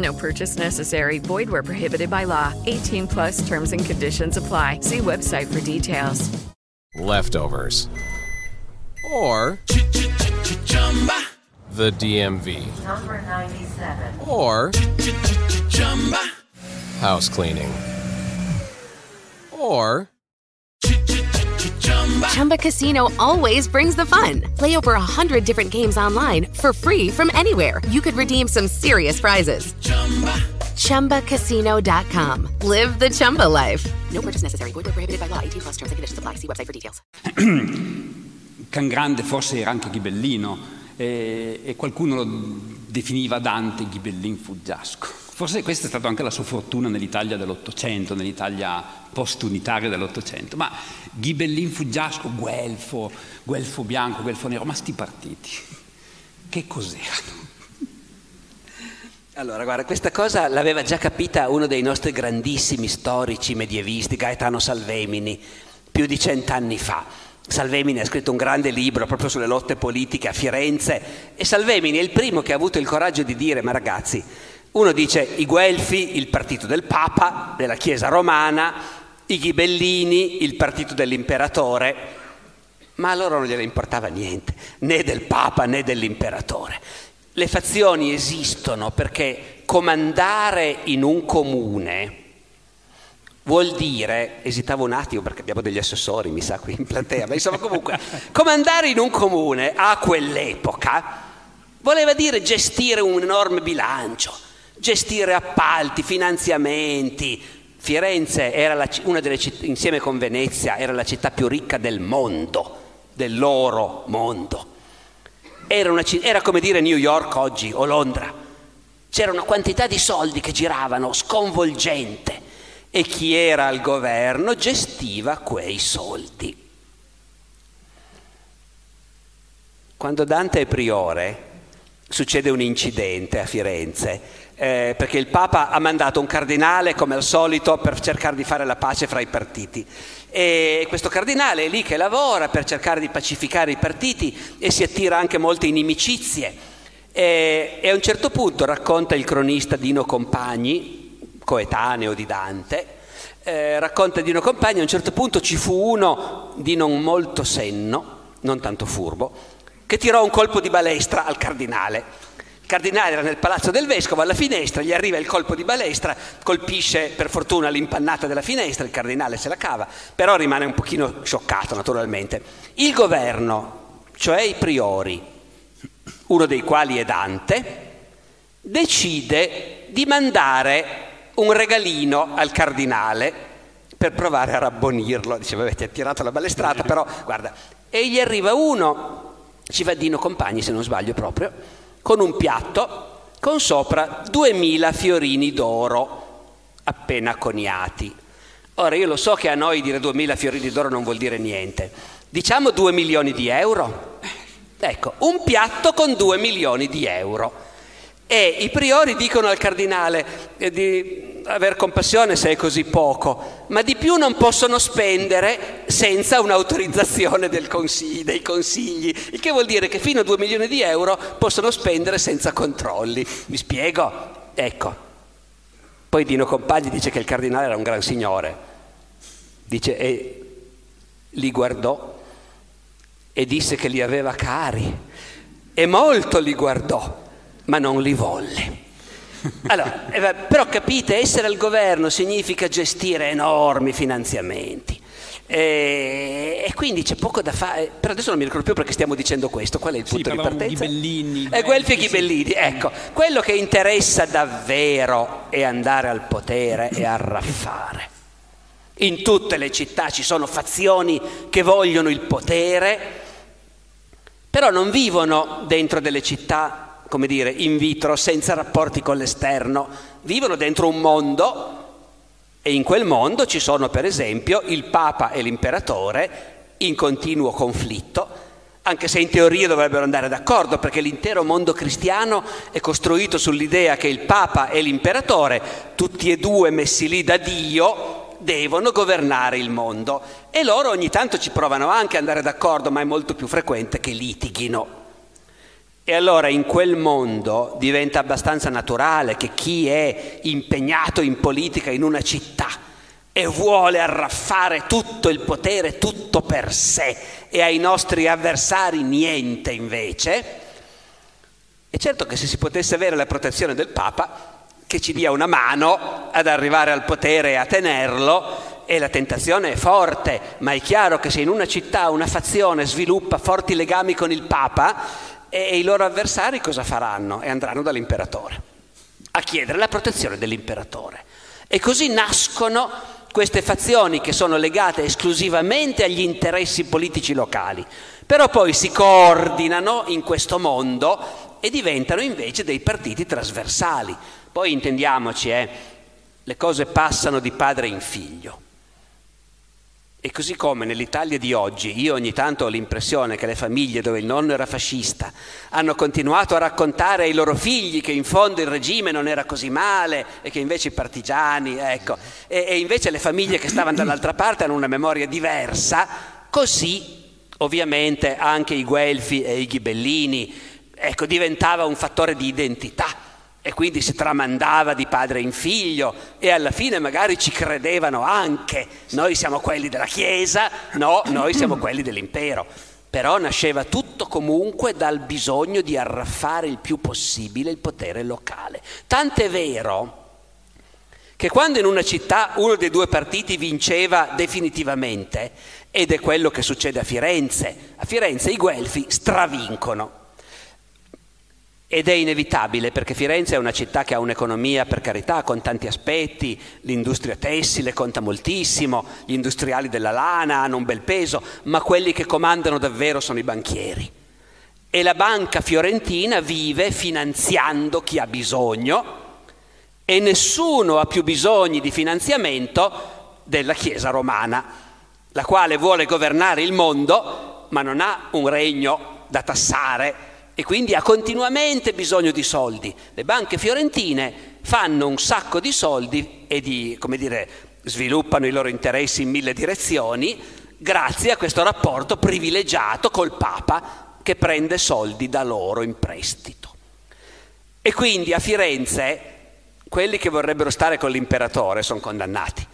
No purchase necessary. Void where prohibited by law. 18 plus terms and conditions apply. See website for details. Leftovers. Or the DMV. Number 97. Or house cleaning. Or Chumba Casino always brings the fun. Play over a hundred different games online for free from anywhere. You could redeem some serious prizes. Chumba. ChumbaCasino.com. Live the Chumba life. No purchase necessary. Void where prohibited by law. 18 plus terms and conditions apply. See website for details. [CLEARS THROAT] Cangrande forse era anche ghibellino e, e qualcuno lo definiva Dante ghibellin fuggiasco. Forse questa è stata anche la sua fortuna nell'Italia dell'Ottocento, nell'Italia post-unitaria dell'Ottocento. Ma ghibellin fuggiasco, guelfo, guelfo bianco, guelfo nero, ma sti partiti, che cos'erano? Allora, guarda, questa cosa l'aveva già capita uno dei nostri grandissimi storici medievisti, Gaetano Salvemini, più di cent'anni fa. Salvemini ha scritto un grande libro proprio sulle lotte politiche a Firenze e Salvemini è il primo che ha avuto il coraggio di dire, ma ragazzi, uno dice i Guelfi, il partito del Papa, della Chiesa romana, i Ghibellini, il partito dell'imperatore, ma a loro non gliene importava niente, né del Papa né dell'imperatore. Le fazioni esistono perché comandare in un comune vuol dire, esitavo un attimo perché abbiamo degli assessori, mi sa, qui in platea, ma insomma comunque, [LAUGHS] comandare in un comune a quell'epoca voleva dire gestire un enorme bilancio, gestire appalti, finanziamenti. Firenze era la, una delle città, insieme con Venezia, era la città più ricca del mondo, del loro mondo. Era, una, era come dire New York oggi o Londra. C'era una quantità di soldi che giravano sconvolgente e chi era al governo gestiva quei soldi. Quando Dante è priore succede un incidente a Firenze, eh, perché il Papa ha mandato un cardinale, come al solito, per cercare di fare la pace fra i partiti. E questo cardinale è lì che lavora per cercare di pacificare i partiti e si attira anche molte inimicizie. E, e a un certo punto racconta il cronista Dino Compagni, coetaneo di Dante, eh, racconta Dino Compagni, a un certo punto ci fu uno di non molto senno, non tanto furbo, che tirò un colpo di balestra al cardinale. Cardinale era nel palazzo del vescovo, alla finestra, gli arriva il colpo di balestra, colpisce per fortuna l'impannata della finestra, il cardinale se la cava, però rimane un pochino scioccato naturalmente. Il governo, cioè i priori, uno dei quali è Dante, decide di mandare un regalino al cardinale per provare a rabbonirlo. Diceva, ti ha tirato la balestrata, però guarda, e gli arriva uno ci va Dino Compagni, se non sbaglio proprio, con un piatto con sopra 2000 fiorini d'oro appena coniati. Ora io lo so che a noi dire 2000 fiorini d'oro non vuol dire niente. Diciamo 2 milioni di euro? Ecco, un piatto con 2 milioni di euro. E i priori dicono al cardinale eh, di aver compassione se è così poco, ma di più non possono spendere senza un'autorizzazione consigli, dei consigli, il che vuol dire che fino a 2 milioni di euro possono spendere senza controlli. Mi spiego? Ecco. Poi Dino Compagni dice che il cardinale era un gran signore. Dice, e li guardò e disse che li aveva cari e molto li guardò, ma non li volle. Allora, eh, però capite, essere al governo significa gestire enormi finanziamenti. E, e quindi c'è poco da fare, però adesso non mi ricordo più perché stiamo dicendo questo, qual è il punto sì, di partenza? Ghibellini, eh, Guelfi e. Ghibellini, ecco, quello che interessa davvero è andare al potere e arraffare. In tutte le città ci sono fazioni che vogliono il potere, però non vivono dentro delle città, come dire, in vitro, senza rapporti con l'esterno, vivono dentro un mondo e in quel mondo ci sono per esempio il Papa e l'imperatore in continuo conflitto, anche se in teoria dovrebbero andare d'accordo, perché l'intero mondo cristiano è costruito sull'idea che il Papa e l'imperatore, tutti e due messi lì da Dio, devono governare il mondo. E loro ogni tanto ci provano anche ad andare d'accordo, ma è molto più frequente che litighino. E allora in quel mondo diventa abbastanza naturale che chi è impegnato in politica in una città e vuole arraffare tutto il potere, tutto per sé, e ai nostri avversari niente invece, è certo che se si potesse avere la protezione del Papa, che ci dia una mano ad arrivare al potere e a tenerlo, e la tentazione è forte, ma è chiaro che se in una città una fazione sviluppa forti legami con il Papa, e i loro avversari cosa faranno? E andranno dall'imperatore a chiedere la protezione dell'imperatore. E così nascono queste fazioni che sono legate esclusivamente agli interessi politici locali, però poi si coordinano in questo mondo e diventano invece dei partiti trasversali. Poi intendiamoci, eh, le cose passano di padre in figlio. E così come nell'Italia di oggi io ogni tanto ho l'impressione che le famiglie dove il nonno era fascista hanno continuato a raccontare ai loro figli che in fondo il regime non era così male e che invece i partigiani, ecco, e, e invece le famiglie che stavano dall'altra parte hanno una memoria diversa, così ovviamente anche i Guelfi e i Ghibellini, ecco, diventava un fattore di identità e quindi si tramandava di padre in figlio e alla fine magari ci credevano anche. Noi siamo quelli della Chiesa, no, noi siamo [CLEARS THROAT] quelli dell'impero. Però nasceva tutto comunque dal bisogno di arraffare il più possibile il potere locale. Tant'è vero che quando in una città uno dei due partiti vinceva definitivamente, ed è quello che succede a Firenze, a Firenze i Guelfi stravincono. Ed è inevitabile perché Firenze è una città che ha un'economia, per carità, con tanti aspetti, l'industria tessile conta moltissimo, gli industriali della lana hanno un bel peso, ma quelli che comandano davvero sono i banchieri. E la banca fiorentina vive finanziando chi ha bisogno e nessuno ha più bisogni di finanziamento della Chiesa romana, la quale vuole governare il mondo ma non ha un regno da tassare e quindi ha continuamente bisogno di soldi. Le banche fiorentine fanno un sacco di soldi e di, come dire, sviluppano i loro interessi in mille direzioni grazie a questo rapporto privilegiato col Papa che prende soldi da loro in prestito. E quindi a Firenze quelli che vorrebbero stare con l'imperatore sono condannati,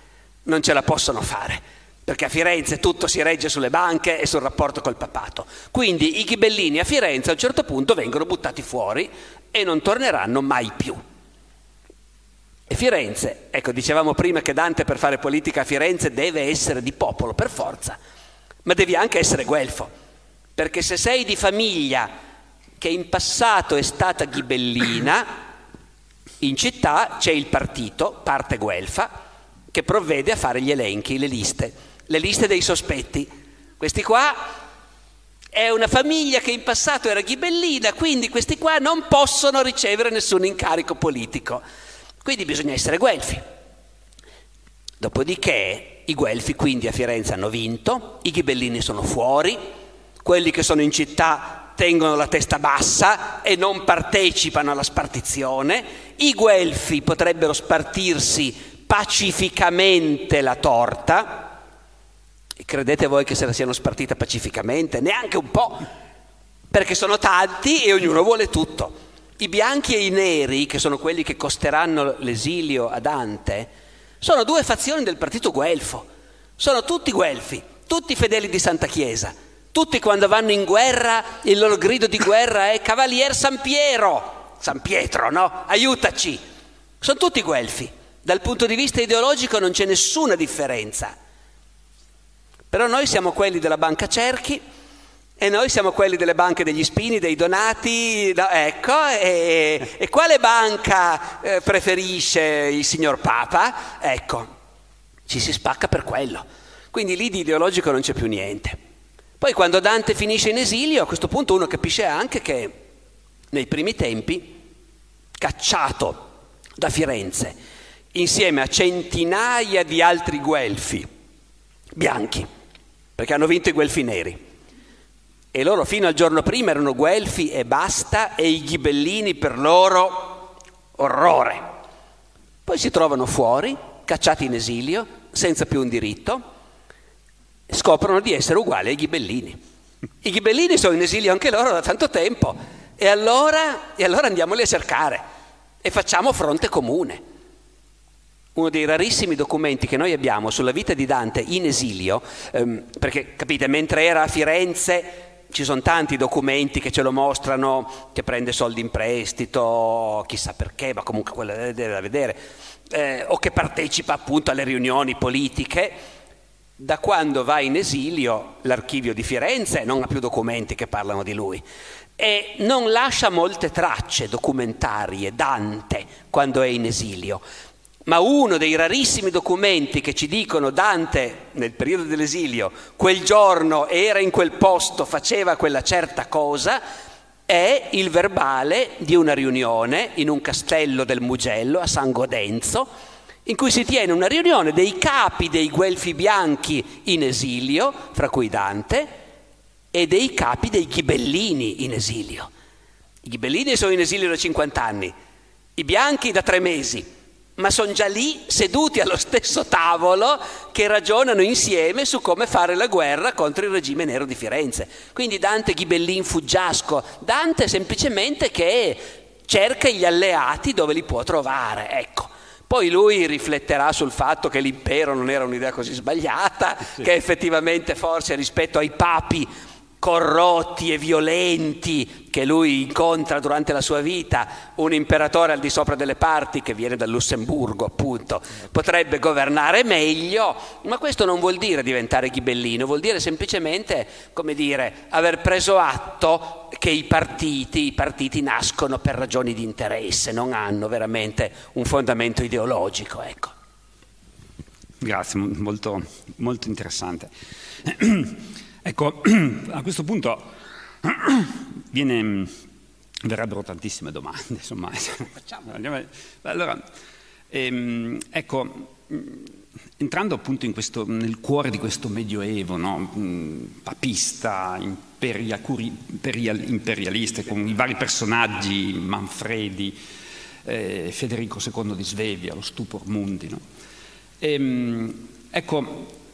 non ce la possono fare perché a Firenze tutto si regge sulle banche e sul rapporto col papato. Quindi i ghibellini a Firenze a un certo punto vengono buttati fuori e non torneranno mai più. E Firenze, ecco, dicevamo prima che Dante per fare politica a Firenze deve essere di popolo, per forza, ma devi anche essere guelfo, perché se sei di famiglia che in passato è stata ghibellina, in città c'è il partito, parte guelfa, che provvede a fare gli elenchi, le liste le liste dei sospetti. Questi qua è una famiglia che in passato era ghibellina, quindi questi qua non possono ricevere nessun incarico politico. Quindi bisogna essere guelfi. Dopodiché i guelfi quindi a Firenze hanno vinto, i ghibellini sono fuori, quelli che sono in città tengono la testa bassa e non partecipano alla spartizione, i guelfi potrebbero spartirsi pacificamente la torta, credete voi che se la siano spartita pacificamente? Neanche un po', perché sono tanti e ognuno vuole tutto. I bianchi e i neri, che sono quelli che costeranno l'esilio a Dante, sono due fazioni del partito guelfo. Sono tutti guelfi, tutti fedeli di Santa Chiesa, Tutti quando vanno in guerra il loro grido di guerra è Cavalier San Piero, San Pietro, no? Aiutaci. Sono tutti guelfi. Dal punto di vista ideologico non c'è nessuna differenza. Però noi siamo quelli della banca Cerchi e noi siamo quelli delle banche degli spini, dei donati, no, ecco, e, e, quale banca eh, preferisce il signor Papa? Ecco, ci si spacca per quello. Quindi lì di ideologico non c'è più niente. Poi quando Dante finisce in esilio, a questo punto uno capisce anche che nei primi tempi, cacciato da Firenze, insieme a centinaia di altri guelfi bianchi, perché hanno vinto i guelfi neri. E loro fino al giorno prima erano guelfi e basta, e i ghibellini per loro orrore. Poi si trovano fuori, cacciati in esilio, senza più un diritto, scoprono di essere uguali ai ghibellini. I ghibellini sono in esilio anche loro da tanto tempo, e allora, e allora andiamoli a cercare e facciamo fronte comune uno dei rarissimi documenti che noi abbiamo sulla vita di Dante in esilio, ehm, perché capite, mentre era a Firenze ci sono tanti documenti che ce lo mostrano, che prende soldi in prestito, chissà perché, ma comunque quello è da vedere, eh, o che partecipa appunto alle riunioni politiche. Da quando va in esilio l'archivio di Firenze non ha più documenti che parlano di lui e non lascia molte tracce documentarie Dante quando è in esilio ma uno dei rarissimi documenti che ci dicono Dante nel periodo dell'esilio, quel giorno era in quel posto, faceva quella certa cosa, è il verbale di una riunione in un castello del Mugello a San Godenzo, in cui si tiene una riunione dei capi dei guelfi bianchi in esilio, fra cui Dante, e dei capi dei ghibellini in esilio. I ghibellini sono in esilio da 50 anni, i bianchi da tre mesi ma sono già lì seduti allo stesso tavolo che ragionano insieme su come fare la guerra contro il regime nero di Firenze. Quindi Dante Ghibellin fuggiasco, Dante semplicemente che cerca gli alleati dove li può trovare, ecco. Poi lui rifletterà sul fatto che l'impero non era un'idea così sbagliata, sì. che effettivamente forse rispetto ai papi corrotti e violenti che lui incontra durante la sua vita, un imperatore al di sopra delle parti che viene dal Lussemburgo, appunto, potrebbe governare meglio, ma questo non vuol dire diventare ghibellino, vuol dire semplicemente, come dire, aver preso atto che i partiti, i partiti nascono per ragioni di interesse, non hanno veramente un fondamento ideologico, ecco. Grazie, molto, molto interessante. [CLEARS THROAT] Ecco, [CLEARS THROAT] a questo punto [CLEARS THROAT] viene, verrebbero tantissime domande, insomma. [LAUGHS] Allora, ehm, ecco, entrando appunto questo, nel cuore di questo medioevo no? papista, imperia, imperial, imperialista, con i vari personaggi, Manfredi, eh, Federico II di Svevia, lo Stupor Mundi, no? ehm, ecco,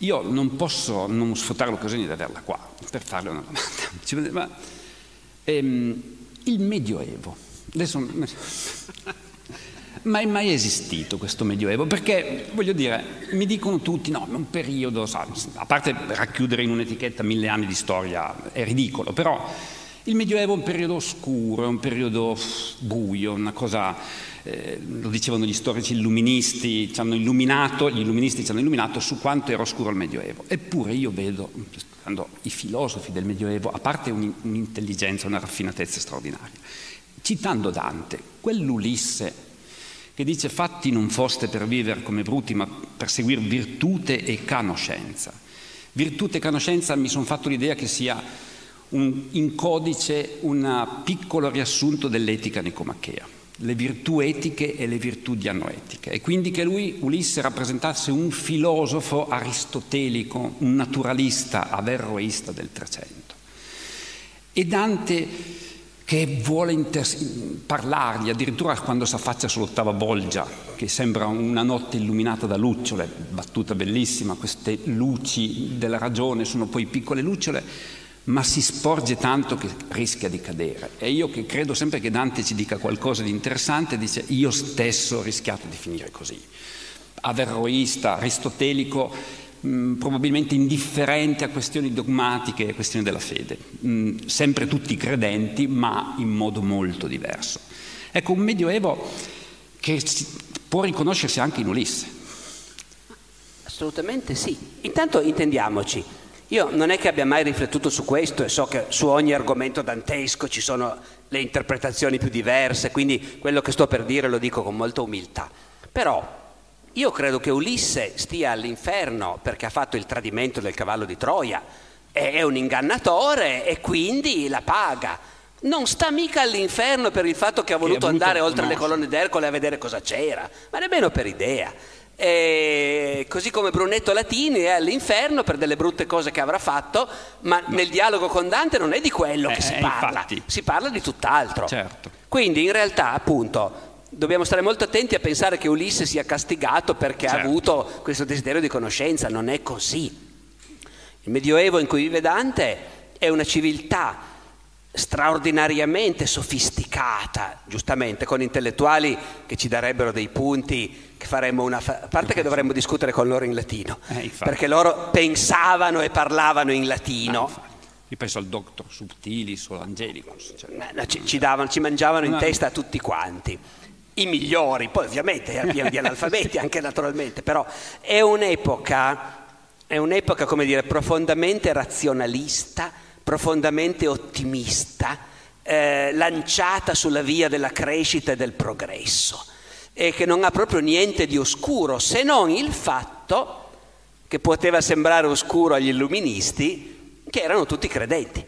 io non posso non sfruttare l'occasione di averla qua per farle una domanda. [LAUGHS] Ma, ehm, il Medioevo, adesso, ma è mai esistito questo Medioevo? Perché, voglio dire, mi dicono tutti, no, un periodo, sa, a parte racchiudere in un'etichetta mille anni di storia, è ridicolo, però il Medioevo è un periodo oscuro, è un periodo buio, una cosa eh, lo dicevano gli storici illuministi, ci hanno illuminato, gli illuministi ci hanno illuminato su quanto era oscuro il Medioevo. Eppure io vedo, studiando i filosofi del Medioevo, a parte un'intelligenza, una raffinatezza straordinaria, citando Dante, quell'Ulisse che dice fatti non foste per vivere come bruti, ma per seguire virtute e canoscenza. Virtute e canoscenza mi sono fatto l'idea che sia un, in codice un piccolo riassunto dell'etica nicomachea le virtù etiche e le virtù dianoetiche e quindi che lui, Ulisse, rappresentasse un filosofo aristotelico, un naturalista averroista del Trecento. E Dante che vuole inter- parlargli, addirittura quando si affaccia sull'ottava bolgia, che sembra una notte illuminata da lucciole, battuta bellissima, queste luci della ragione sono poi piccole lucciole, ma si sporge tanto che rischia di cadere. E io che credo sempre che Dante ci dica qualcosa di interessante, dice io stesso ho rischiato di finire così. Averroista, aristotelico, mh, probabilmente indifferente a questioni dogmatiche e questioni della fede, mh, sempre tutti credenti, ma in modo molto diverso. Ecco, un medioevo che può riconoscersi anche in Ulisse. Assolutamente sì. Intanto intendiamoci, io non è che abbia mai riflettuto su questo e so che su ogni argomento dantesco ci sono le interpretazioni più diverse, quindi quello che sto per dire lo dico con molta umiltà. Però io credo che Ulisse stia all'inferno perché ha fatto il tradimento del cavallo di Troia, è un ingannatore e quindi la paga. Non sta mica all'inferno per il fatto che ha voluto, voluto andare oltre le colonne d'Ercole a vedere cosa c'era, ma nemmeno per idea. E così come Brunetto Latini è all'inferno per delle brutte cose che avrà fatto, ma nel dialogo con Dante non è di quello che eh, si parla, infatti. si parla di tutt'altro. Certo. Quindi in realtà, appunto, dobbiamo stare molto attenti a pensare che Ulisse sia castigato perché certo. ha avuto questo desiderio di conoscenza, non è così. Il Medioevo in cui vive Dante è una civiltà straordinariamente sofisticata, giustamente, con intellettuali che ci darebbero dei punti che faremmo una... Fa- a parte che dovremmo discutere con loro in latino, eh, perché loro pensavano e parlavano in latino. Ah, io penso al Doctor Subtilis o Angelicus. Cioè. No, ci, ci, davano, ci mangiavano in no. testa tutti quanti i migliori, poi ovviamente pieno di analfabeti [LAUGHS] anche naturalmente, però è un'epoca, è un'epoca come dire, profondamente razionalista, profondamente ottimista, eh, lanciata sulla via della crescita e del progresso e che non ha proprio niente di oscuro se non il fatto che poteva sembrare oscuro agli illuministi che erano tutti credenti.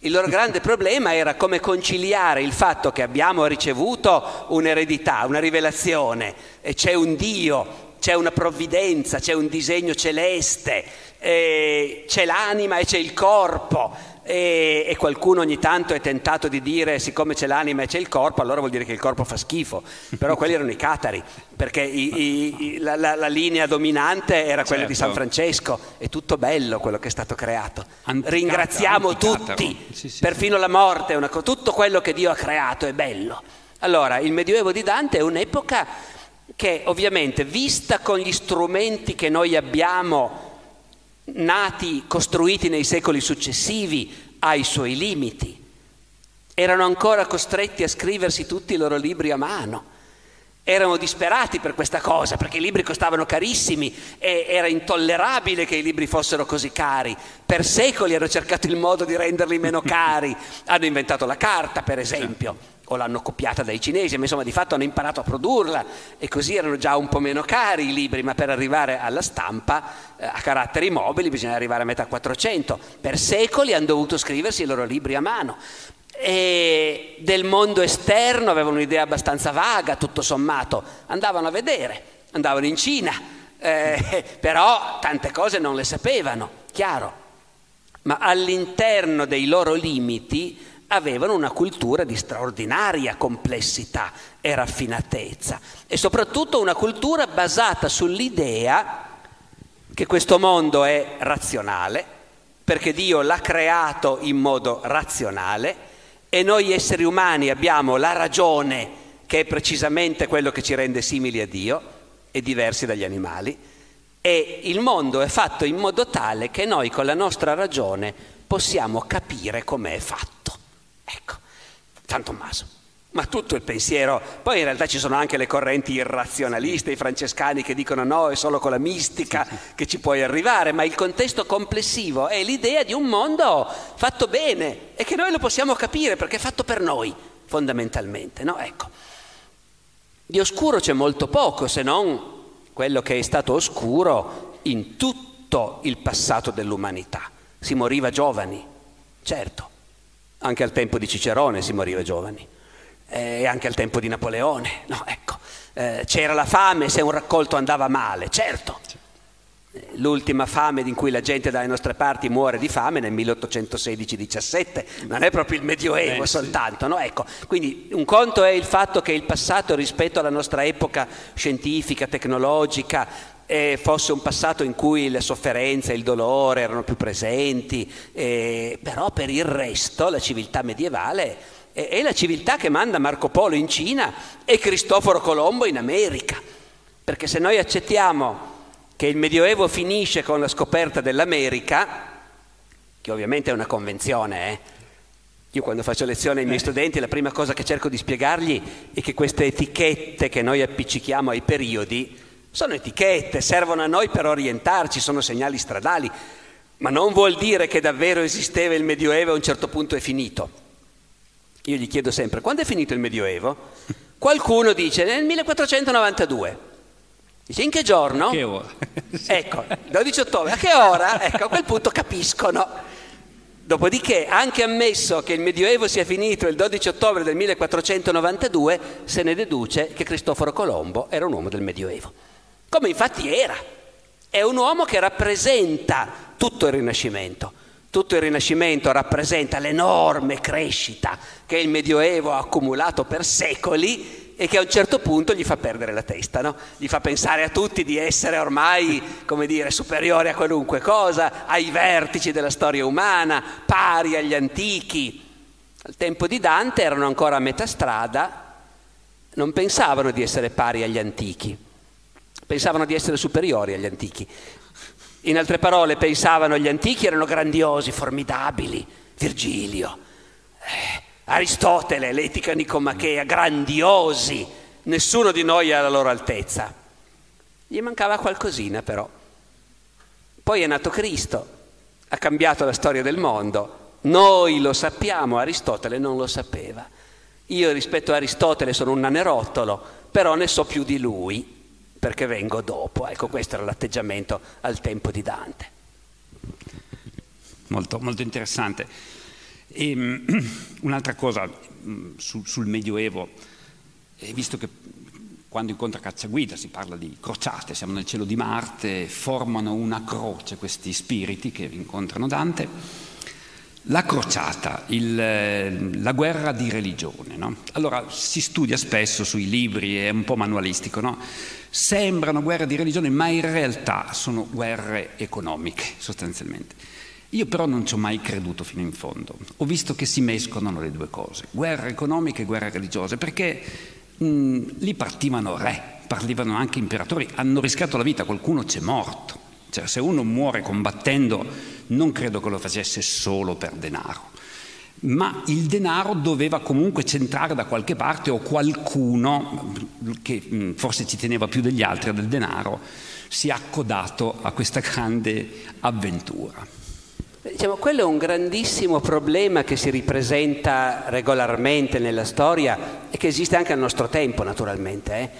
Il loro grande [LAUGHS] problema era come conciliare il fatto che abbiamo ricevuto un'eredità, una rivelazione, e c'è un Dio, c'è una provvidenza, c'è un disegno celeste, c'è l'anima e c'è il corpo, e, e, qualcuno ogni tanto è tentato di dire siccome c'è l'anima e c'è il corpo allora vuol dire che il corpo fa schifo però quelli erano i catari perché i, i, la, la, la, linea dominante era quella certo. di San Francesco è tutto bello quello che è stato creato Anticata, ringraziamo anticataro. tutti sì, sì, perfino sì. la morte una, tutto quello che Dio ha creato è bello allora il medioevo di Dante è un'epoca che ovviamente vista con gli strumenti che noi abbiamo nati, costruiti nei secoli successivi, ha i suoi limiti. Erano ancora costretti a scriversi tutti i loro libri a mano. Erano disperati per questa cosa, perché i libri costavano carissimi e era intollerabile che i libri fossero così cari. Per secoli hanno cercato il modo di renderli meno cari. Hanno inventato la carta, per esempio o l'hanno copiata dai cinesi, ma insomma di fatto hanno imparato a produrla e così erano già un po' meno cari i libri, ma per arrivare alla stampa eh, a caratteri mobili bisogna arrivare a metà 400. Per secoli hanno dovuto scriversi i loro libri a mano. E del mondo esterno avevano un'idea abbastanza vaga, tutto sommato, andavano a vedere, andavano in Cina, eh, [LAUGHS] però tante cose non le sapevano, chiaro. Ma all'interno dei loro limiti avevano una cultura di straordinaria complessità e raffinatezza e soprattutto una cultura basata sull'idea che questo mondo è razionale, perché Dio l'ha creato in modo razionale e noi esseri umani abbiamo la ragione che è precisamente quello che ci rende simili a Dio e diversi dagli animali e il mondo è fatto in modo tale che noi con la nostra ragione possiamo capire com'è fatto. Ecco, San Tommaso. Ma tutto il pensiero, poi in realtà ci sono anche le correnti irrazionaliste, i francescani che dicono no, è solo con la mistica che ci puoi arrivare, ma il contesto complessivo è l'idea di un mondo fatto bene e che noi lo possiamo capire perché è fatto per noi, fondamentalmente, no? Ecco. Di oscuro c'è molto poco, se non quello che è stato oscuro in tutto il passato dell'umanità. Si moriva giovani, certo anche al tempo di Cicerone si moriva giovani, eh, e anche al tempo di Napoleone. No, ecco, eh, c'era la fame se un raccolto andava male, certo. Eh, l'ultima fame in cui la gente dalle nostre parti muore di fame nel 1816-17, non è proprio il Medioevo eh, soltanto, no? ecco, quindi un conto è il fatto che il passato rispetto alla nostra epoca scientifica, tecnologica, eh, fosse un passato in cui le sofferenze e il dolore erano più presenti, eh, però per il resto la civiltà medievale è, è la civiltà che manda Marco Polo in Cina e Cristoforo Colombo in America. Perché se noi accettiamo che il Medioevo finisce con la scoperta dell'America, che ovviamente è una convenzione, eh? Io quando faccio lezione ai miei studenti la prima cosa che cerco di spiegargli è che queste etichette che noi appiccichiamo ai periodi sono etichette, servono a noi per orientarci, sono segnali stradali, ma non vuol dire che davvero esisteva il Medioevo e a un certo punto è finito. Io gli chiedo sempre, quando è finito il Medioevo? [LAUGHS] Qualcuno dice nel 1492. Dice in che giorno? Che ora? [LAUGHS] ecco, 12 ottobre. A che ora? Ecco, a quel punto capiscono. Dopodiché, anche ammesso che il Medioevo sia finito il 12 ottobre del 1492, se ne deduce che Cristoforo Colombo era un uomo del Medioevo. Come infatti era. È un uomo che rappresenta tutto il Rinascimento. Tutto il Rinascimento rappresenta l'enorme crescita che il Medioevo ha accumulato per secoli e che a un certo punto gli fa perdere la testa, no? gli fa pensare a tutti di essere ormai, come dire, superiore a qualunque cosa, ai vertici della storia umana, pari agli antichi. Al tempo di Dante erano ancora a metà strada, non pensavano di essere pari agli antichi, pensavano di essere superiori agli antichi. In altre parole, pensavano gli antichi erano grandiosi, formidabili, Virgilio. Eh, Aristotele, l'etica nicomachea, grandiosi, nessuno di noi è alla loro altezza. Gli mancava qualcosina però. Poi è nato Cristo, ha cambiato la storia del mondo. Noi lo sappiamo, Aristotele non lo sapeva. Io rispetto a Aristotele sono un nanerottolo, però ne so più di lui, perché vengo dopo. Ecco, questo era l'atteggiamento al tempo di Dante. Molto, molto interessante. E, um, [CLEARS THROAT] un'altra cosa um, sul, sul Medioevo, eh, visto che quando incontra Cacciaguida si parla di crociate, siamo nel cielo di Marte, formano una croce questi spiriti che incontrano Dante. La crociata, il, la guerra di religione, no? allora si studia spesso sui libri, è un po' manualistico, no? sembrano guerre di religione, ma in realtà sono guerre economiche sostanzialmente. Io però non ci ho mai creduto fino in fondo. Ho visto che si mescolano le due cose, guerra economica e guerra religiosa, perché mh, lì partivano re, partivano anche imperatori, hanno rischiato la vita, qualcuno c'è morto. Cioè, se uno muore combattendo, non credo che lo facesse solo per denaro. Ma il denaro doveva comunque centrare da qualche parte o qualcuno che forse ci teneva più degli altri del denaro si è accodato a questa grande avventura. Diciamo, quello è un grandissimo problema che si ripresenta regolarmente nella storia e che esiste anche al nostro tempo, naturalmente. Eh?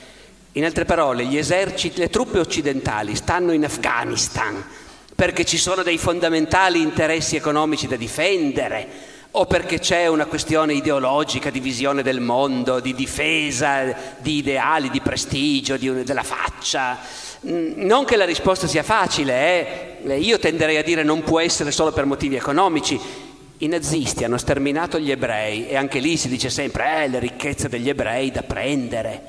In altre parole, gli eserciti, le truppe occidentali stanno in Afghanistan perché ci sono dei fondamentali interessi economici da difendere o perché c'è una questione ideologica di visione del mondo, di difesa di ideali, di prestigio, di, della faccia Mm, non che la risposta sia facile, eh? io tenderei a dire non può essere solo per motivi economici. I nazisti hanno sterminato gli ebrei e anche lì si dice sempre eh, le ricchezze degli ebrei da prendere,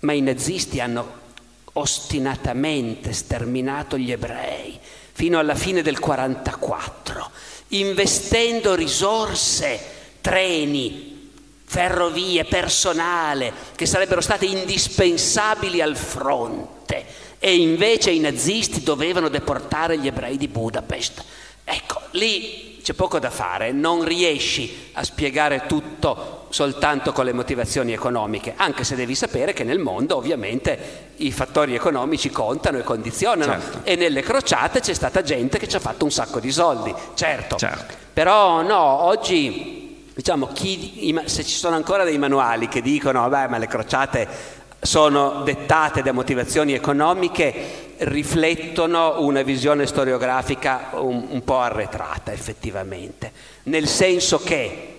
ma i nazisti hanno ostinatamente sterminato gli ebrei fino alla fine del 1944, investendo risorse, treni, ferrovie, personale che sarebbero state indispensabili al fronte e invece i nazisti dovevano deportare gli ebrei di Budapest. Ecco, lì c'è poco da fare, non riesci a spiegare tutto soltanto con le motivazioni economiche, anche se devi sapere che nel mondo ovviamente i fattori economici contano e condizionano certo. e nelle crociate c'è stata gente che ci ha fatto un sacco di soldi, certo. certo. Però no, oggi diciamo chi, se ci sono ancora dei manuali che dicono vabbè ma le crociate sono dettate da motivazioni economiche riflettono una visione storiografica un, un, po' arretrata effettivamente, nel senso che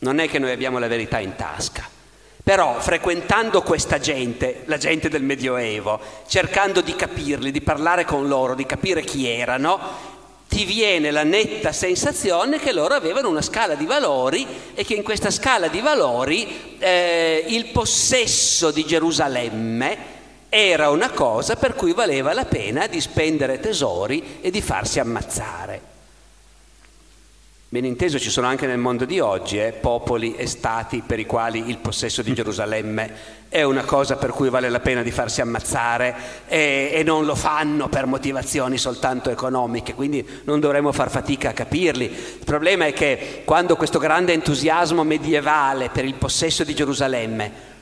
non è che noi abbiamo la verità in tasca, però frequentando questa gente, la gente del Medioevo, cercando di capirli, di parlare con loro, di capire chi erano, ti viene la netta sensazione che loro avevano una scala di valori e che in questa scala di valori eh, il possesso di Gerusalemme era una cosa per cui valeva la pena di spendere tesori e di farsi ammazzare. Ben inteso ci sono anche nel mondo di oggi eh, popoli e stati per i quali il possesso di Gerusalemme è una cosa per cui vale la pena di farsi ammazzare e, e, non lo fanno per motivazioni soltanto economiche, quindi non dovremmo far fatica a capirli. Il problema è che quando questo grande entusiasmo medievale per il possesso di Gerusalemme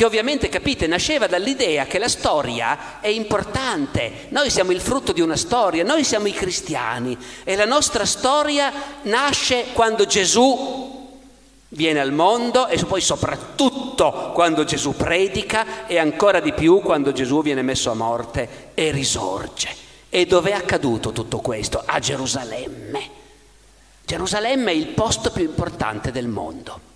che ovviamente, capite, nasceva dall'idea che la storia è importante. Noi siamo il frutto di una storia, noi siamo i cristiani e la nostra storia nasce quando Gesù viene al mondo e poi soprattutto quando Gesù predica e ancora di più quando Gesù viene messo a morte e risorge. E dove è accaduto tutto questo? A Gerusalemme. Gerusalemme è il posto più importante del mondo.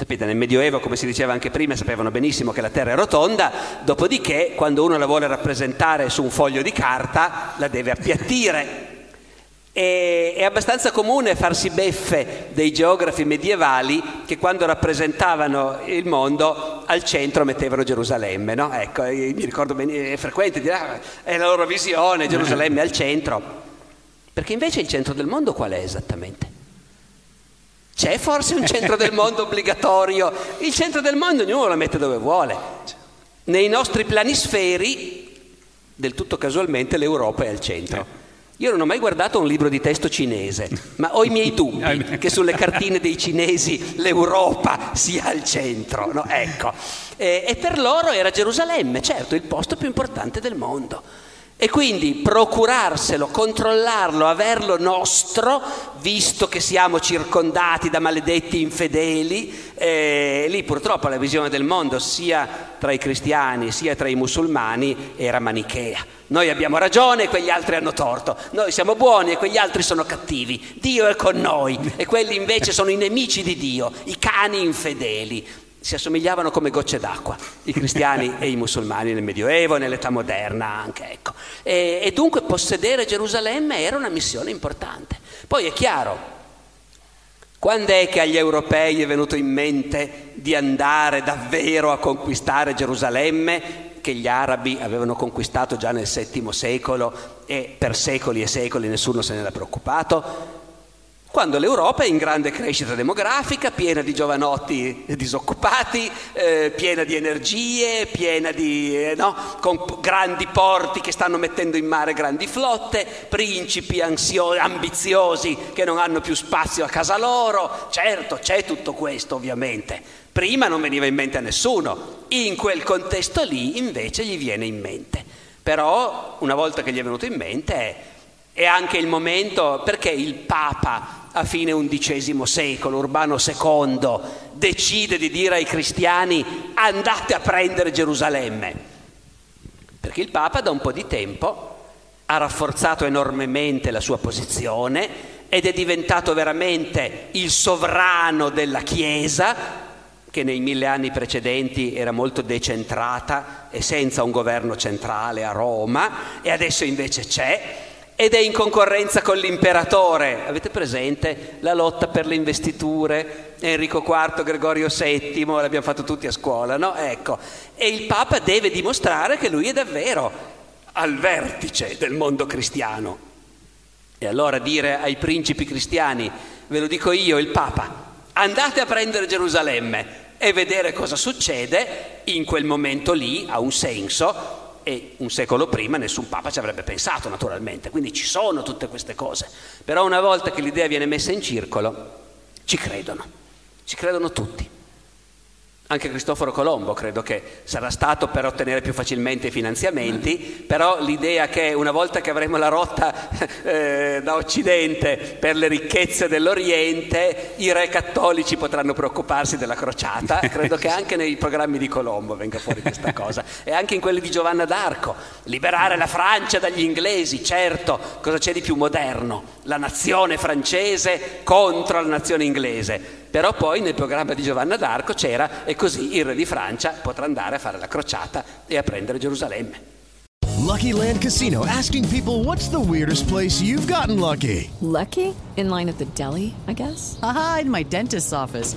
Sapete, nel Medioevo, come si diceva anche prima, sapevano benissimo che la Terra è rotonda, dopodiché quando uno la vuole rappresentare su un foglio di carta la deve appiattire. E, è abbastanza comune farsi beffe dei geografi medievali che quando rappresentavano il mondo al centro mettevano Gerusalemme. No? Ecco, mi ricordo bene, è frequente dire, ah, è la loro visione, Gerusalemme al centro. Perché invece il centro del mondo qual è esattamente? C'è forse un centro del mondo obbligatorio? Il centro del mondo ognuno lo mette dove vuole. Nei nostri planisferi, del tutto casualmente, l'Europa è al centro. Io non ho mai guardato un libro di testo cinese, ma ho i miei dubbi che sulle cartine dei cinesi l'Europa sia al centro. No? Ecco. E, e per loro era Gerusalemme, certo, il posto più importante del mondo. E quindi procurarselo, controllarlo, averlo nostro, visto che siamo circondati da maledetti infedeli, eh, lì purtroppo la visione del mondo sia tra i cristiani sia tra i musulmani era manichea. Noi abbiamo ragione e quegli altri hanno torto, noi siamo buoni e quegli altri sono cattivi, Dio è con noi e quelli invece sono i nemici di Dio, i cani infedeli si assomigliavano come gocce d'acqua, i cristiani e i musulmani nel Medioevo e nell'età moderna anche. Ecco. E, e dunque possedere Gerusalemme era una missione importante. Poi è chiaro, quando è che agli europei è venuto in mente di andare davvero a conquistare Gerusalemme, che gli arabi avevano conquistato già nel VII secolo e per secoli e secoli nessuno se ne era preoccupato? Quando l'Europa è in grande crescita demografica, piena di giovanotti disoccupati, eh, piena di energie, piena di, eh, no? con grandi porti che stanno mettendo in mare grandi flotte, principi ansio- ambiziosi che non hanno più spazio a casa loro. Certo, c'è tutto questo ovviamente. Prima non veniva in mente a nessuno, in quel contesto lì invece gli viene in mente. Però una volta che gli è venuto in mente è, è anche il momento perché il Papa a fine XI secolo, Urbano II, decide di dire ai cristiani andate a prendere Gerusalemme. Perché il Papa da un po' di tempo ha rafforzato enormemente la sua posizione ed è diventato veramente il sovrano della Chiesa, che nei mille anni precedenti era molto decentrata e senza un governo centrale a Roma, e adesso invece c'è ed è in concorrenza con l'imperatore. Avete presente la lotta per le investiture? Enrico IV, Gregorio VII, l'abbiamo fatto tutti a scuola, no? Ecco. E il Papa deve dimostrare che lui è davvero al vertice del mondo cristiano. E allora dire ai principi cristiani, ve lo dico io, il Papa, andate a prendere Gerusalemme e vedere cosa succede, in quel momento lì ha un senso e un secolo prima nessun papa ci avrebbe pensato naturalmente, quindi ci sono tutte queste cose, però una volta che l'idea viene messa in circolo ci credono, ci credono tutti. Anche Cristoforo Colombo credo che sarà stato per ottenere più facilmente i finanziamenti, però l'idea che una volta che avremo la rotta [LAUGHS] eh, da Occidente per le ricchezze dell'Oriente, i re cattolici potranno preoccuparsi della crociata, [LAUGHS] credo che anche nei programmi di Colombo venga fuori questa [LAUGHS] cosa, e anche in quelli di Giovanna d'Arco, liberare la Francia dagli inglesi, certo, cosa c'è di più moderno? La nazione francese contro la nazione inglese però poi nel programma di Giovanna d'Arco c'era e così il re di Francia potrà andare a fare la crociata e a prendere Gerusalemme. Lucky Land Casino asking people what's the weirdest place you've gotten lucky? Lucky? In line at the deli, I guess. Aha, in my dentist's office.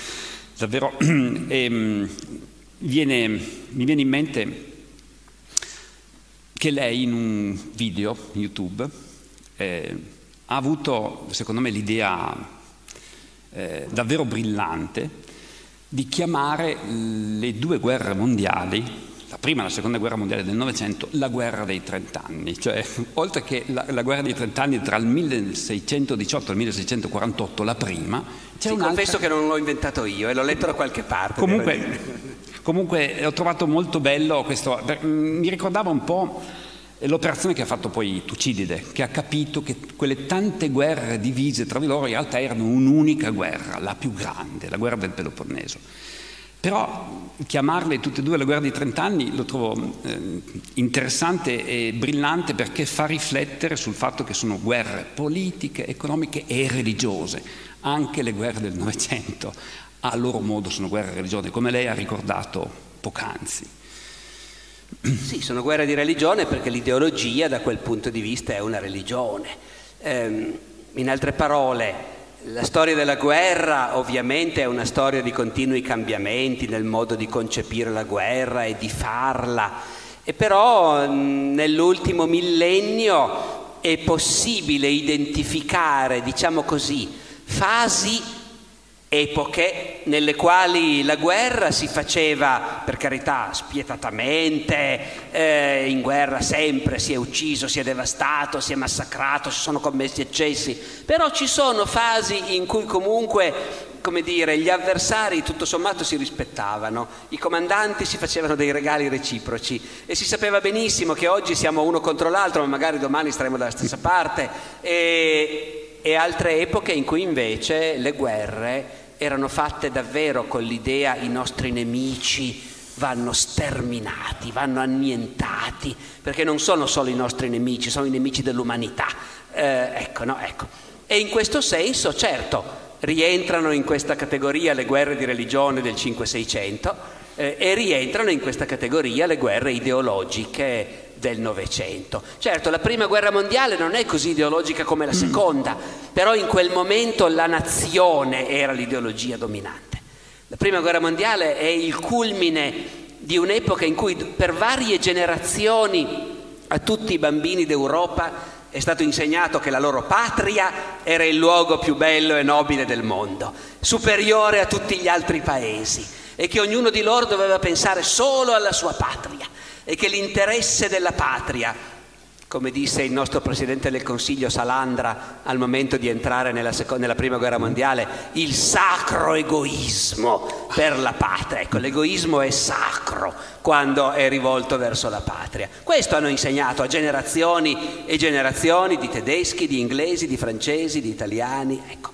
Davvero, [CLEARS THROAT] ehm, viene, mi viene in mente che lei in un video YouTube eh, ha avuto, secondo me, l'idea eh, davvero brillante di chiamare le due guerre mondiali, la prima e la seconda guerra mondiale del Novecento, la guerra dei trent'anni. Cioè, [LAUGHS] oltre che la, la guerra dei trent'anni tra il 1618 e il 1648, la prima, c'è Sì, confesso che non l'ho inventato io e l'ho letto da qualche parte. Comunque, [LAUGHS] comunque ho trovato molto bello questo, mm, mi ricordava un po' l'operazione che ha fatto poi Tucidide, che ha capito che quelle tante guerre divise tra di loro in realtà erano un'unica guerra, la più grande, la guerra del Peloponneso. Però chiamarle tutte e due la guerra di trent'anni lo trovo eh, interessante e brillante perché fa riflettere sul fatto che sono guerre politiche, economiche e religiose. Anche le guerre del Novecento a loro modo sono guerre religiose, come lei ha ricordato poc'anzi. Sì, sono guerre di religione perché l'ideologia da quel punto di vista è una religione. Ehm, in altre parole, la storia della guerra ovviamente è una storia di continui cambiamenti nel modo di concepire la guerra e di farla, e però mh, nell'ultimo millennio è possibile identificare, diciamo così, fasi epoche nelle quali la guerra si faceva, per carità, spietatamente, eh, in guerra sempre si è ucciso, si è devastato, si è massacrato, si sono commessi eccessi, però ci sono fasi in cui comunque come dire, gli avversari tutto sommato si rispettavano, i comandanti si facevano dei regali reciproci. E si sapeva benissimo che oggi siamo uno contro l'altro, ma magari domani staremo dalla stessa parte. E, e altre epoche in cui invece le guerre erano fatte davvero con l'idea i nostri nemici vanno sterminati, vanno annientati, perché non sono solo i nostri nemici, sono i nemici dell'umanità. Eh, ecco, no, ecco. E in questo senso, certo, rientrano in questa categoria le guerre di religione del 5-600 eh, e rientrano in questa categoria le guerre ideologiche del Novecento. Certo, la prima guerra mondiale non è così ideologica come la seconda, però in quel momento la nazione era l'ideologia dominante. La prima guerra mondiale è il culmine di un'epoca in cui per varie generazioni a tutti i bambini d'Europa è stato insegnato che la loro patria era il luogo più bello e nobile del mondo, superiore a tutti gli altri paesi e che ognuno di loro doveva pensare solo alla sua patria e che l'interesse della patria, come disse il nostro Presidente del Consiglio Salandra al momento di entrare nella, seco- nella Prima Guerra Mondiale, il sacro egoismo per la patria. Ecco, l'egoismo è sacro quando è rivolto verso la patria. Questo hanno insegnato a generazioni e generazioni di tedeschi, di inglesi, di francesi, di italiani. Ecco.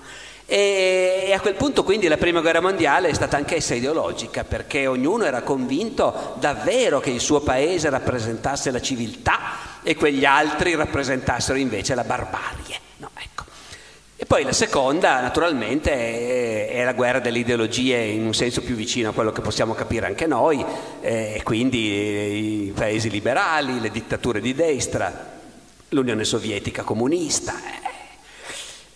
E, a quel punto quindi la prima guerra mondiale è stata anch'essa ideologica perché ognuno era convinto davvero che il suo paese rappresentasse la civiltà e quegli altri rappresentassero invece la barbarie. No, ecco. E poi la seconda, naturalmente, è, è la guerra delle ideologie in un senso più vicino a quello che possiamo capire anche noi, eh, quindi eh, i paesi liberali, le dittature di destra, l'Unione Sovietica comunista. eh.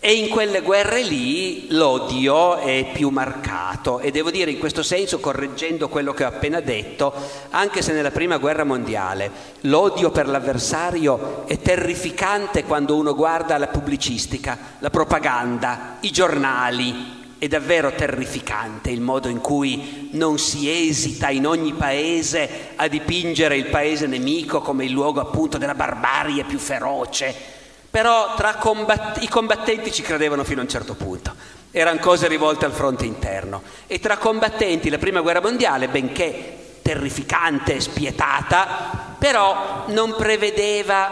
E in quelle guerre lì l'odio è più marcato e devo dire in questo senso, correggendo quello che ho appena detto, anche se nella prima guerra mondiale l'odio per l'avversario è terrificante quando uno guarda la pubblicistica, la propaganda, i giornali, è davvero terrificante il modo in cui non si esita in ogni paese a dipingere il paese nemico come il luogo appunto della barbarie più feroce. Però tra combatt- i combattenti ci credevano fino a un certo punto. erano cose rivolte al fronte interno. E tra combattenti la prima guerra mondiale, benché terrificante spietata, però non prevedeva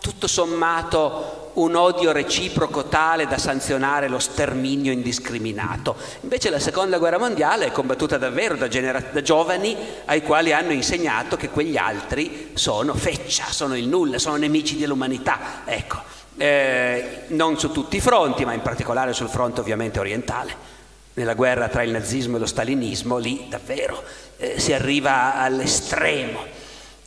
tutto sommato un odio reciproco tale da sanzionare lo sterminio indiscriminato. Invece la seconda guerra mondiale è combattuta davvero da, genera- da, giovani ai quali hanno insegnato che quegli altri sono feccia, sono il nulla, sono nemici dell'umanità. Ecco, eh, non su tutti i fronti, ma in particolare sul fronte ovviamente orientale. Nella guerra tra il nazismo e lo stalinismo, lì davvero eh, si arriva all'estremo.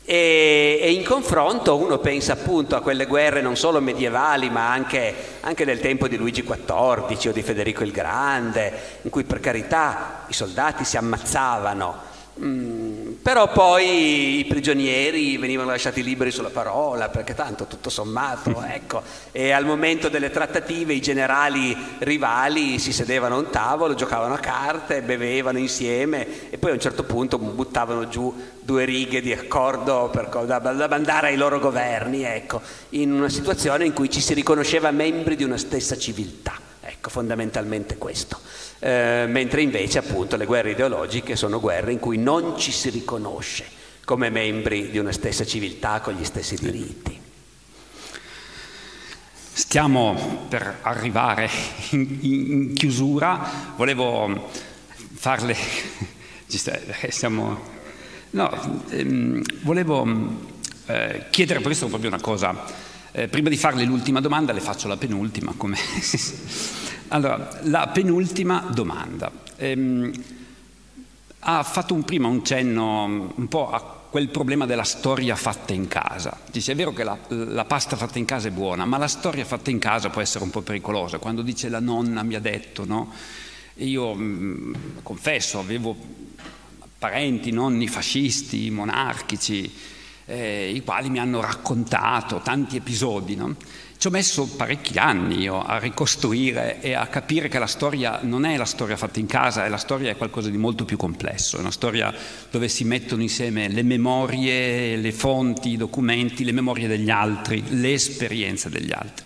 E, e, in confronto uno pensa appunto a quelle guerre non solo medievali ma anche, anche, del tempo di Luigi XIV o di Federico il Grande, in cui per carità i soldati si ammazzavano, Mm, però poi i prigionieri venivano lasciati liberi sulla parola, perché tanto tutto sommato, [LAUGHS] ecco, e al momento delle trattative i generali rivali si sedevano a un tavolo, giocavano a carte, bevevano insieme e poi a un certo punto buttavano giù due righe di accordo per, da, da mandare ai loro governi, ecco, in una situazione in cui ci si riconosceva membri di una stessa civiltà, ecco, fondamentalmente questo. Eh, mentre invece appunto le guerre ideologiche sono guerre in cui non ci si riconosce come membri di una stessa civiltà con gli stessi diritti. Stiamo per arrivare in, in chiusura, volevo farle... [LAUGHS] Siamo, no, ehm, volevo eh, chiedere questo proprio una cosa. Eh, prima di farle l'ultima domanda le faccio la penultima, [LAUGHS] Allora, la penultima domanda. Ehm, ha fatto un prima un cenno un po' a quel problema della storia fatta in casa. Dice, è vero che la, la, pasta fatta in casa è buona, ma la storia fatta in casa può essere un po' pericolosa. Quando dice la nonna mi ha detto, no? Io mh, mm, confesso, avevo parenti, nonni fascisti, monarchici, eh, i quali mi hanno raccontato tanti episodi, no? Ci ho messo parecchi anni io a ricostruire e a capire che la storia non è la storia fatta in casa, la storia è qualcosa di molto più complesso, è una storia dove si mettono insieme le memorie, le fonti, i documenti, le memorie degli altri, le esperienze degli altri.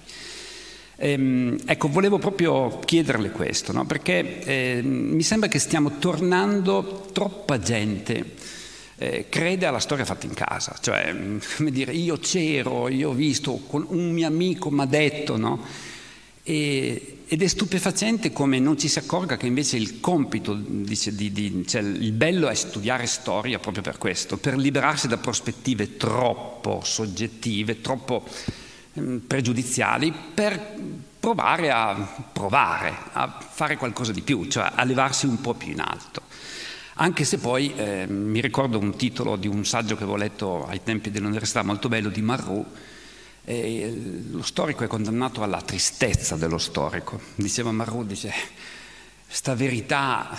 Ehm, ecco, volevo proprio chiederle questo, no? perché eh, mi sembra che stiamo tornando troppa gente eh, crede alla storia fatta in casa, cioè, mm, come dire, io c'ero, io ho visto, un mio amico mi ha detto, no? E, ed è stupefacente come non ci si accorga che invece il compito, dice, di, di, cioè il bello è studiare storia proprio per questo, per liberarsi da prospettive troppo soggettive, troppo eh, pregiudiziali, per provare a provare, a fare qualcosa di più, cioè a levarsi un po' più in alto anche se poi eh, mi ricordo un titolo di un saggio che avevo letto ai tempi dell'università molto bello di Marrou, eh, lo storico è condannato alla tristezza dello storico. Diceva Marrou, dice, sta verità,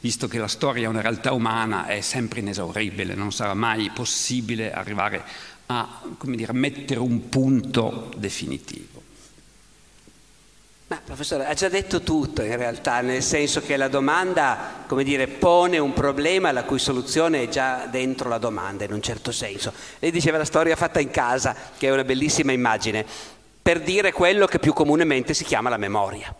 visto che la storia è una realtà umana, è sempre inesauribile, non sarà mai possibile arrivare a dire, mettere un punto definitivo. Ma professore, ha già detto tutto in realtà, nel senso che la domanda, come dire, pone un problema la cui soluzione è già dentro la domanda, in un certo senso. Lei diceva la storia fatta in casa, che è una bellissima immagine, per dire quello che più comunemente si chiama la memoria.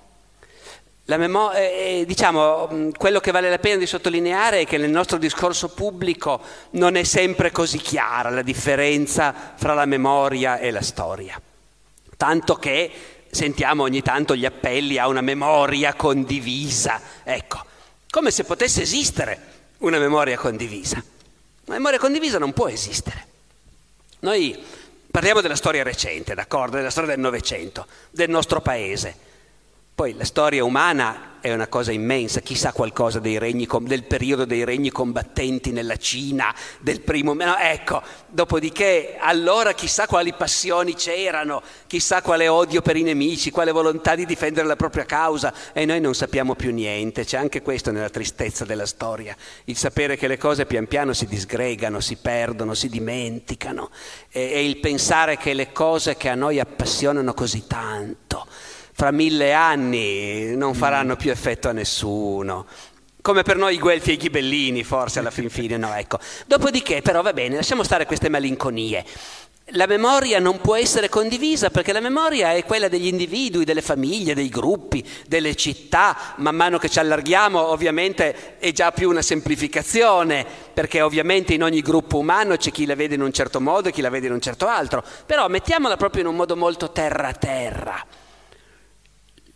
La memo- eh, diciamo, quello che vale la pena di sottolineare è che nel nostro discorso pubblico non è sempre così chiara la differenza fra la memoria e la storia. Tanto che sentiamo ogni tanto gli appelli a una memoria condivisa. Ecco, come se potesse esistere una memoria condivisa. Una memoria condivisa non può esistere. Noi parliamo della storia recente, d'accordo? Della storia del Novecento, del nostro paese. Poi la storia umana è una cosa immensa, chissà qualcosa regni, del periodo dei regni combattenti nella Cina, del primo... No, ecco, dopodiché allora chissà quali passioni c'erano, chissà quale odio per i nemici, quale volontà di difendere la propria causa e noi non sappiamo più niente, c'è anche questo nella tristezza della storia, il sapere che le cose pian piano si disgregano, si perdono, si dimenticano e, e il pensare che le cose che a noi appassionano così tanto, fra mille anni non faranno più effetto a nessuno. Come per noi i Guelfi e i Ghibellini, forse alla fin fine, no, ecco. Dopodiché, però, va bene, lasciamo stare queste malinconie. la memoria non può essere condivisa perché la memoria è quella degli individui, delle famiglie, dei gruppi, delle città. Man mano che ci allarghiamo ovviamente è già più una semplificazione perché ovviamente in ogni gruppo umano c'è chi la vede in un certo modo e chi la vede in un certo altro. Però mettiamola proprio in un modo molto terra-terra.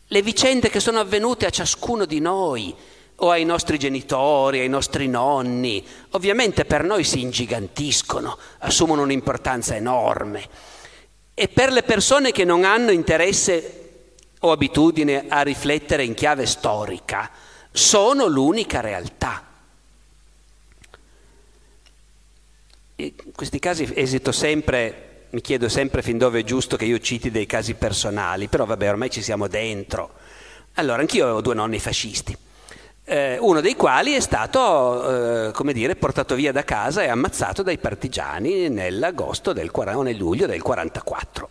Le vicende che sono avvenute a ciascuno di noi, o ai nostri genitori, ai nostri nonni, ovviamente per noi si ingigantiscono, assumono un'importanza enorme. E per le persone che non hanno interesse o abitudine a riflettere in chiave storica, sono l'unica realtà. In questi casi esito sempre, mi chiedo sempre fin dove è giusto che io citi dei casi personali, però vabbè, ormai ci siamo dentro. Allora, anch'io avevo due nonni fascisti eh, uno dei quali è stato, eh, come dire, portato via da casa e ammazzato dai partigiani nell'agosto del, o nel luglio del 44.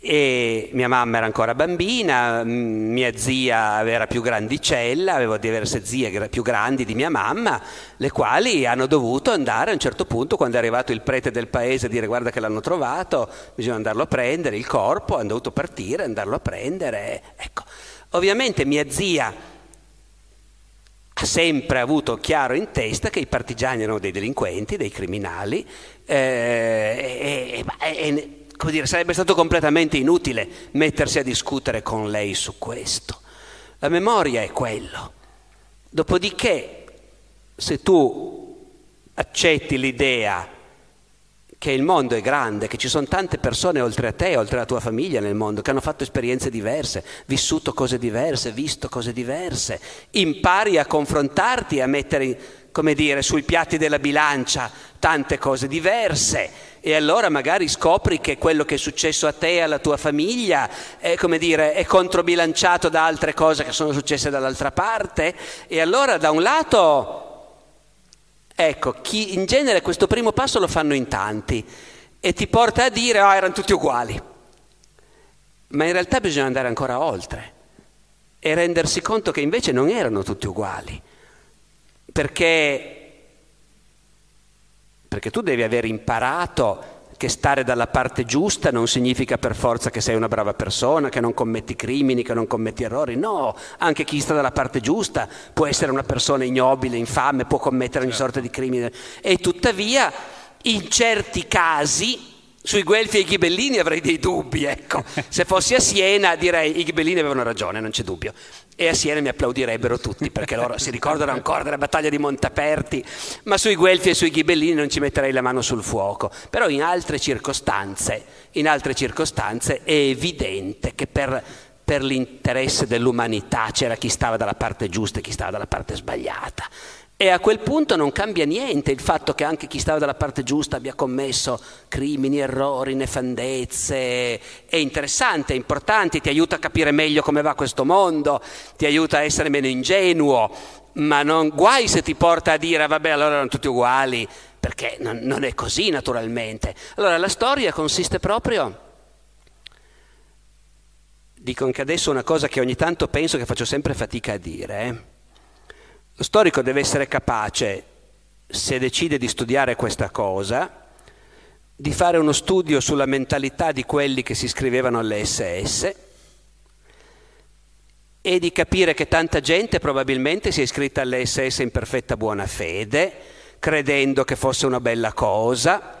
E mia mamma era ancora bambina, mia zia era più grandicella, avevo diverse zie più grandi di mia mamma, le quali hanno dovuto andare a un certo punto, quando è arrivato il prete del paese, a dire guarda che l'hanno trovato, bisogna andarlo a prendere, il corpo, hanno dovuto partire, andarlo a prendere. Ecco. Ovviamente mia zia ha sempre avuto chiaro in testa che i partigiani erano dei delinquenti, dei criminali, eh, e, e, e come dire, sarebbe stato completamente inutile mettersi a discutere con lei su questo. La memoria è quello. Dopodiché, se tu accetti l'idea che il mondo è grande, che ci sono tante persone oltre a te, oltre alla tua famiglia nel mondo, che hanno fatto esperienze diverse, vissuto cose diverse, visto cose diverse. Impari a confrontarti, a mettere, come dire, sui piatti della bilancia tante cose diverse e allora magari scopri che quello che è successo a te e alla tua famiglia è, dire, è controbilanciato da altre cose che sono successe dall'altra parte e allora da un lato Ecco, chi, in genere questo primo passo lo fanno in tanti e ti porta a dire, ah, oh, erano tutti uguali. Ma in realtà bisogna andare ancora oltre e rendersi conto che invece non erano tutti uguali. Perché, perché tu devi aver imparato che stare dalla parte giusta non significa per forza che sei una brava persona, che non commetti crimini, che non commetti errori. No, anche chi sta dalla parte giusta può essere una persona ignobile, infame, può commettere ogni sorta di crimine. E tuttavia, in certi casi, sui Guelfi e i Ghibellini avrei dei dubbi, ecco. [LAUGHS] Se fossi a Siena direi i Ghibellini avevano ragione, non c'è dubbio. E a Siena mi applaudirebbero tutti perché loro si ricordano ancora della battaglia di Montaperti, ma sui Guelfi e sui Ghibellini non ci metterei la mano sul fuoco. Però in altre circostanze, in altre circostanze è evidente che per, per l'interesse dell'umanità c'era chi stava dalla parte giusta e chi stava dalla parte sbagliata. E a quel punto non cambia niente il fatto che anche chi stava dalla parte giusta abbia commesso crimini, errori, nefandezze. È interessante, è importante, ti aiuta a capire meglio come va questo mondo, ti aiuta a essere meno ingenuo, ma non guai se ti porta a dire vabbè allora erano tutti uguali, perché non, non è così naturalmente. Allora la storia consiste proprio... Dico anche adesso una cosa che ogni tanto penso che faccio sempre fatica a dire. Eh? Lo storico deve essere capace, se decide di studiare questa cosa, di fare uno studio sulla mentalità di quelli che si iscrivevano alle SS e di capire che tanta gente probabilmente si è iscritta alle SS in perfetta buona fede, credendo che fosse una bella cosa,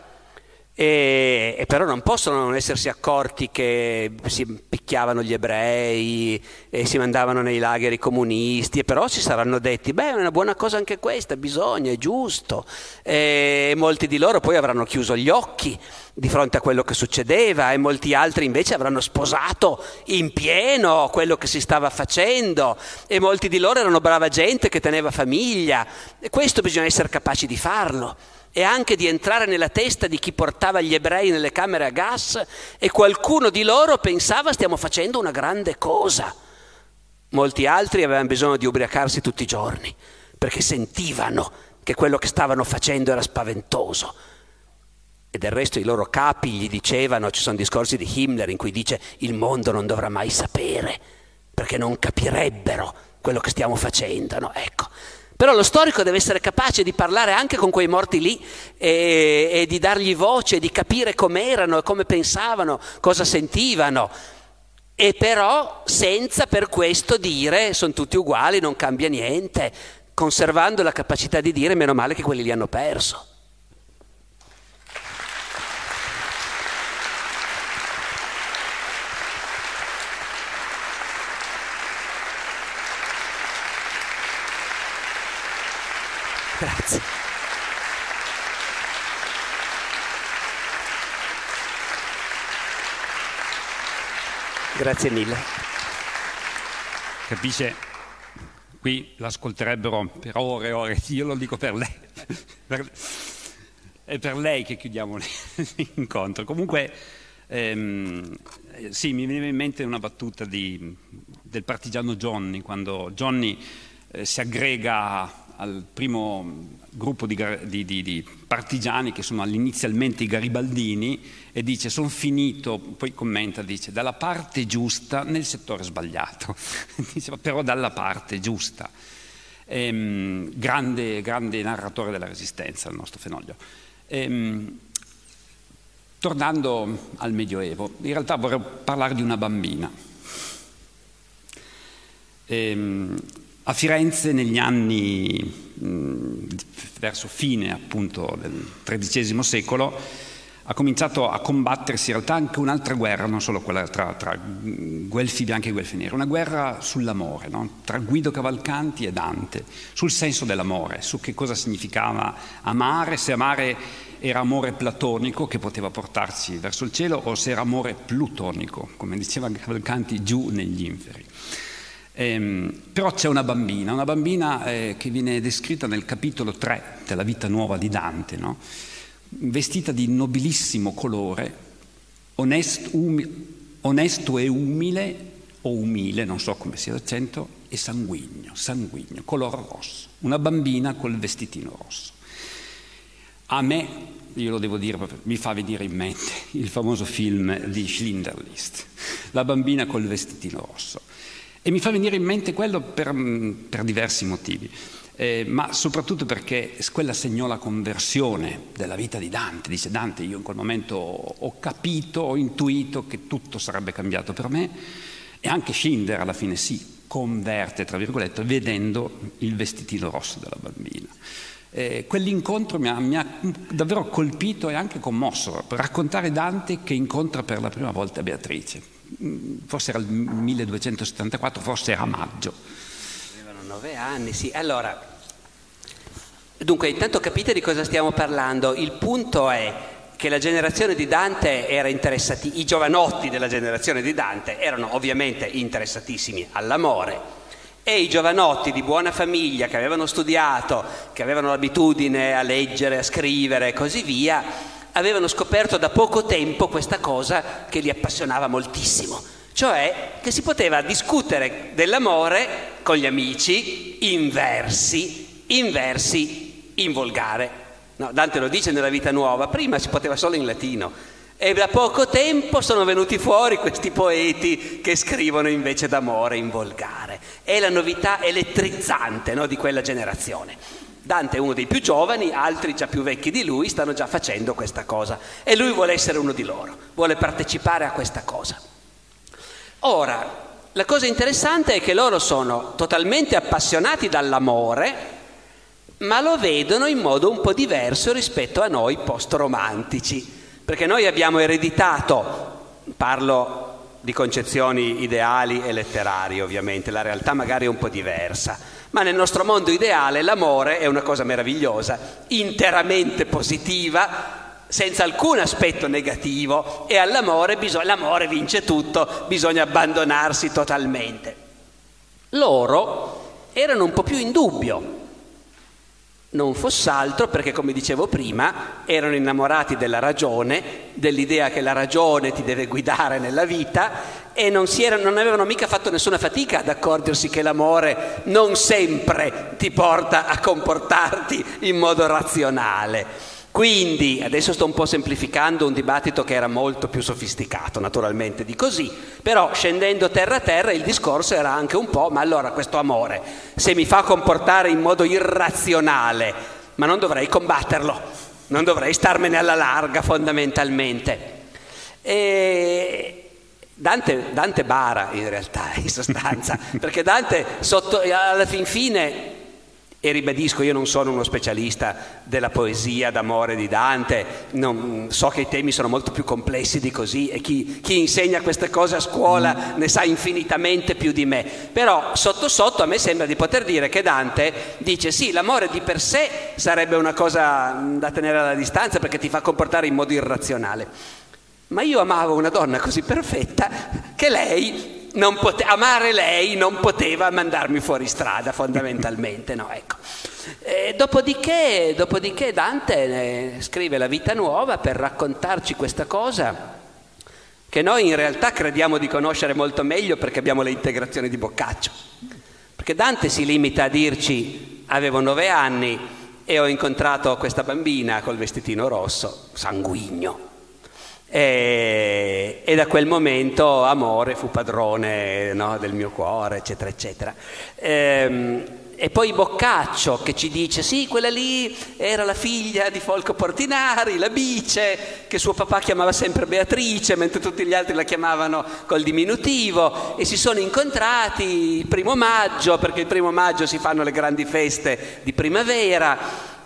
e, e, però non possono non essersi accorti che si picchiavano gli ebrei e si mandavano nei lagheri comunisti, e però si saranno detti, beh, è una buona cosa anche questa, bisogna, è giusto. E molti di loro poi avranno chiuso gli occhi di fronte a quello che succedeva e molti altri invece avranno sposato in pieno quello che si stava facendo e molti di loro erano brava gente che teneva famiglia. E questo bisogna essere capaci di farlo e anche di entrare nella testa di chi portava gli ebrei nelle camere a gas e qualcuno di loro pensava stiamo facendo una grande cosa. Molti altri avevano bisogno di ubriacarsi tutti i giorni perché sentivano che quello che stavano facendo era spaventoso. E del resto i loro capi gli dicevano, ci sono discorsi di Himmler in cui dice il mondo non dovrà mai sapere perché non capirebbero quello che stiamo facendo. No? Ecco, Però lo storico deve essere capace di parlare anche con quei morti lì e, e di dargli voce, di capire com'erano, come pensavano, cosa sentivano. E però senza per questo dire sono tutti uguali, non cambia niente, conservando la capacità di dire meno male che quelli li hanno perso. Grazie. Grazie mille. Capisce? Qui l'ascolterebbero per ore e ore, io lo dico per lei. Per- È per lei che chiudiamo [LAUGHS] l'incontro. Comunque, ehm, eh, sì, mi viene in mente una battuta di- del partigiano Johnny, quando Johnny eh, si aggrega al primo gruppo di, di- di- di partigiani che sono inizialmente i garibaldini e dice sono finito, poi commenta, dice dalla parte giusta nel settore sbagliato, [LAUGHS] dice, però dalla parte giusta. Ehm, grande, grande narratore della resistenza il nostro Fenoglio. Ehm, tornando al Medioevo, in realtà vorrei parlare di una bambina. Ehm, a Firenze negli anni verso fine appunto del XIII secolo ha cominciato a combattersi in realtà anche un'altra guerra, non solo quella tra, tra Guelfi bianchi e Guelfi neri, una guerra sull'amore, no? tra Guido Cavalcanti e Dante, sul senso dell'amore, su che cosa significava amare, se amare era amore platonico che poteva portarci verso il cielo o se era amore plutonico, come diceva Cavalcanti, giù negli inferi. Ehm, però c'è una bambina, una bambina eh, che viene descritta nel capitolo 3 della vita nuova di Dante, no? vestita di nobilissimo colore, onest- umi- onesto e umile, o umile, non so come sia l'accento, e sanguigno, sanguigno, color rosso. Una bambina col vestitino rosso. A me, io lo devo dire, mi fa venire in mente il famoso film di Schindlerlist, la bambina col vestitino rosso. E mi fa venire in mente quello per, per diversi motivi, eh, ma soprattutto perché quella segnò la conversione della vita di Dante. Dice Dante, io in quel momento ho capito, ho intuito che tutto sarebbe cambiato per me e anche Schindler alla fine si converte, tra virgolette, vedendo il vestitino rosso della bambina. Eh, quell'incontro mi ha, mi ha, davvero colpito e anche commosso, raccontare Dante che incontra per la prima volta Beatrice. Forse era il 1274, forse era maggio. Avevano nove anni, sì. Allora, dunque, intanto capite di cosa stiamo parlando. Il punto è che la generazione di Dante era interessati, i giovanotti della generazione di Dante erano ovviamente interessatissimi all'amore e i giovanotti di buona famiglia che avevano studiato, che avevano l'abitudine a leggere, a scrivere e così via, avevano scoperto da poco tempo questa cosa che li appassionava moltissimo, cioè che si poteva discutere dell'amore con gli amici in versi, in versi in volgare. No, Dante lo dice nella vita nuova, prima si poteva solo in latino. E da poco tempo sono venuti fuori questi poeti che scrivono invece d'amore in volgare. È la novità elettrizzante no, di quella generazione. Dante è uno dei più giovani, altri già più vecchi di lui stanno già facendo questa cosa e lui vuole essere uno di loro, vuole partecipare a questa cosa. Ora, la cosa interessante è che loro sono totalmente appassionati dall'amore, ma lo vedono in modo un po' diverso rispetto a noi post-romantici, perché noi abbiamo ereditato, parlo di concezioni ideali e letterarie ovviamente, la realtà magari è un po' diversa, ma nel nostro mondo ideale l'amore è una cosa meravigliosa, interamente positiva, senza alcun aspetto negativo e all'amore bisog- l'amore vince tutto, bisogna abbandonarsi totalmente. Loro erano un po' più in dubbio, non fosse altro perché, come dicevo prima, erano innamorati della ragione, dell'idea che la ragione ti deve guidare nella vita e non, erano, non, avevano mica fatto nessuna fatica ad accorgersi che l'amore non sempre ti porta a comportarti in modo razionale. Quindi, adesso sto un po' semplificando un dibattito che era molto più sofisticato, naturalmente, di così, però scendendo terra a terra il discorso era anche un po', ma allora questo amore, se mi fa comportare in modo irrazionale, ma non dovrei combatterlo, non dovrei starmene alla larga fondamentalmente. E Dante, Dante bara in realtà, in sostanza, [LAUGHS] perché Dante sotto, alla fin fine e ribadisco, io non sono uno specialista della poesia d'amore di Dante, non, so che i temi sono molto più complessi di così e chi, chi, insegna queste cose a scuola ne sa infinitamente più di me. Però sotto sotto a me sembra di poter dire che Dante dice sì, l'amore di per sé sarebbe una cosa da tenere alla distanza perché ti fa comportare in modo irrazionale. Ma io amavo una donna così perfetta che lei pote- amare lei non poteva mandarmi fuori strada fondamentalmente, no, ecco. Dopodiché, dopodiché Dante eh, scrive la vita nuova per raccontarci questa cosa che noi in realtà crediamo di conoscere molto meglio perché abbiamo le integrazioni di Boccaccio. Perché Dante si limita a dirci avevo nove anni e ho incontrato questa bambina col vestitino rosso, sanguigno. E, e, da quel momento amore fu padrone no, del mio cuore, eccetera, eccetera. Ehm, e, poi Boccaccio che ci dice, sì, quella lì era la figlia di Folco Portinari, la bice, che suo papà chiamava sempre Beatrice, mentre tutti gli altri la chiamavano col diminutivo, e si sono incontrati il primo maggio, perché il primo maggio si fanno le grandi feste di primavera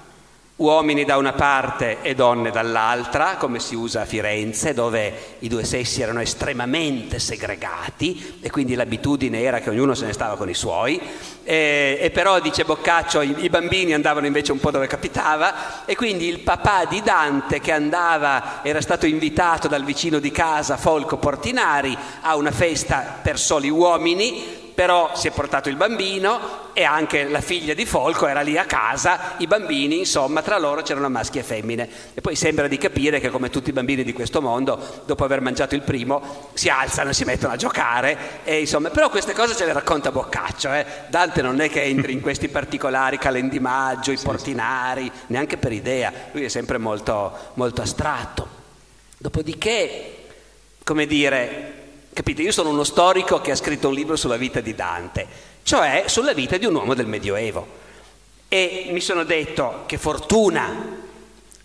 uomini da una parte e donne dall'altra, come si usa a Firenze, dove i due sessi erano estremamente segregati e quindi l'abitudine era che ognuno se ne stava con i suoi. E, e però, dice Boccaccio, i, i, bambini andavano invece un po' dove capitava e quindi il papà di Dante che andava, era stato invitato dal vicino di casa, Folco Portinari, a una festa per soli uomini, però si è portato il bambino e anche la figlia di Folco era lì a casa, i bambini, insomma, tra loro c'erano maschi e femmine. E poi sembra di capire che come tutti i bambini di questo mondo, dopo aver mangiato il primo, si alzano e si mettono a giocare, e, insomma, però queste cose ce le racconta Boccaccio. Eh. Dante non è che entri in questi particolari calendimaggio, i portinari, neanche per idea, lui è sempre molto, molto astratto. Dopodiché, come dire, Capite? Io sono uno storico che ha scritto un libro sulla vita di Dante, cioè sulla vita di un uomo del Medioevo. E mi sono detto che fortuna,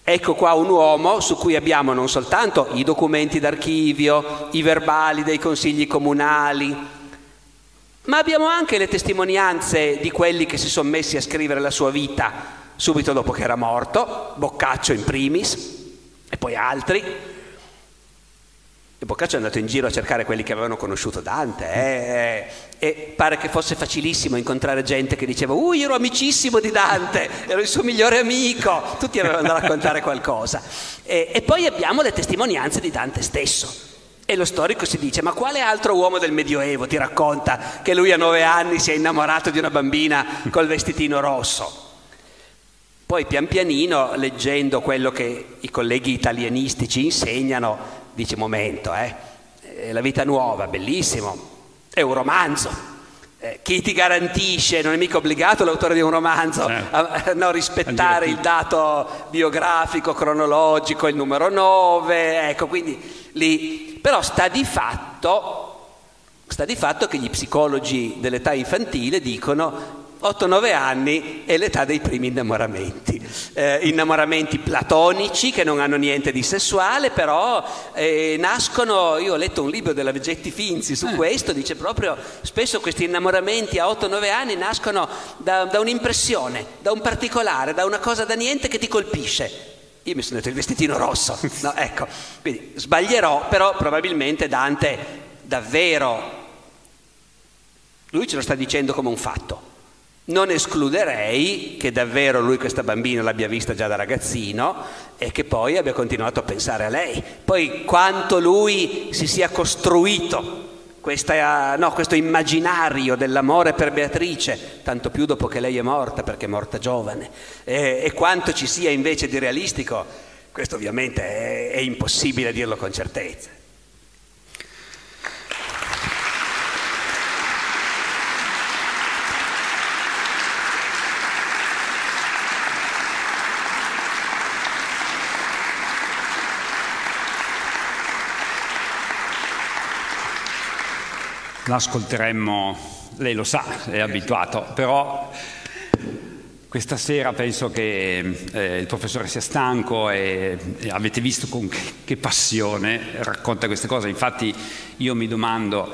ecco qua un uomo su cui abbiamo non soltanto i documenti d'archivio, i verbali dei consigli comunali, ma abbiamo anche le testimonianze di quelli che si sono messi a scrivere la sua vita subito dopo che era morto, Boccaccio in primis, e poi altri. E Boccaccio è andato in giro a cercare quelli che avevano conosciuto Dante eh, e pare che fosse facilissimo incontrare gente che diceva uh io ero amicissimo di Dante, ero il suo migliore amico, tutti avevano da raccontare qualcosa. E, e poi abbiamo le testimonianze di Dante stesso. E lo storico si dice, ma quale altro uomo del Medioevo ti racconta che lui a nove anni si è innamorato di una bambina col vestitino rosso? Poi pian pianino, leggendo quello che i colleghi italianisti ci insegnano, dice momento, eh, la vita nuova, bellissimo, è un romanzo. Eh, chi ti garantisce, non è mica obbligato l'autore di un romanzo eh. a, a no, rispettare il dato biografico, cronologico, il numero 9, ecco, quindi lì, però sta di fatto, sta di fatto che gli psicologi dell'età infantile dicono 8-9 anni è l'età dei primi innamoramenti, eh, innamoramenti platonici che non hanno niente di sessuale, però eh, nascono, io ho letto un libro della Vegetti Finzi su eh. questo, dice proprio spesso questi innamoramenti a 8-9 anni nascono da, da un'impressione, da un particolare, da una cosa da niente che ti colpisce. Io mi sono detto il vestitino rosso, [LAUGHS] no, ecco, quindi sbaglierò, però probabilmente Dante davvero, lui ce lo sta dicendo come un fatto non escluderei che davvero lui questa bambina l'abbia vista già da ragazzino e che poi abbia continuato a pensare a lei. Poi quanto lui si sia costruito questa, no, questo immaginario dell'amore per Beatrice, tanto più dopo che lei è morta, perché è morta giovane, e, e quanto ci sia invece di realistico, questo ovviamente è, è impossibile dirlo con certezza. L'ascolteremmo, lei lo sa, è abituato, però questa sera penso che eh, il professore sia stanco e, e avete visto con che, che, passione racconta queste cose. Infatti io mi domando,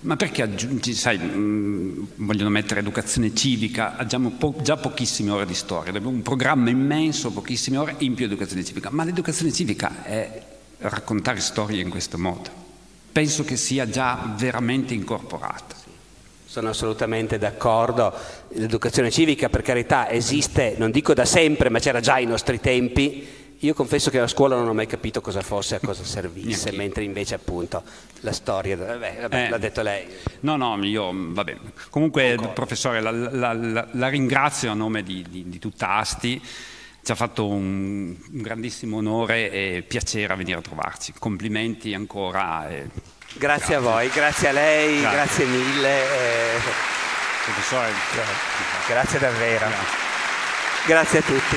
ma perché aggiungi, sai, mh, vogliono mettere educazione civica, abbiamo po- già pochissime ore di storia, abbiamo un programma immenso, pochissime ore in più educazione civica, ma l'educazione civica è raccontare storie in questo modo. Penso che sia già veramente incorporata. Sono assolutamente d'accordo. L'educazione civica, per carità, esiste, non dico da sempre, ma c'era già ai nostri tempi. Io confesso che a scuola non ho mai capito cosa fosse, a cosa servisse, mentre invece appunto la storia, vabbè, vabbè, Eh. l'ha detto lei. No, no, io, vabbè. Comunque, professore, la, la- la- la ringrazio a nome di, di- di tutta Asti. Ci ha fatto un, un grandissimo onore e piacere a venire a trovarci. Complimenti ancora. e- Grazie a voi, grazie a lei, Grazie. grazie mille. eh, Professore, grazie davvero. Grazie a tutti.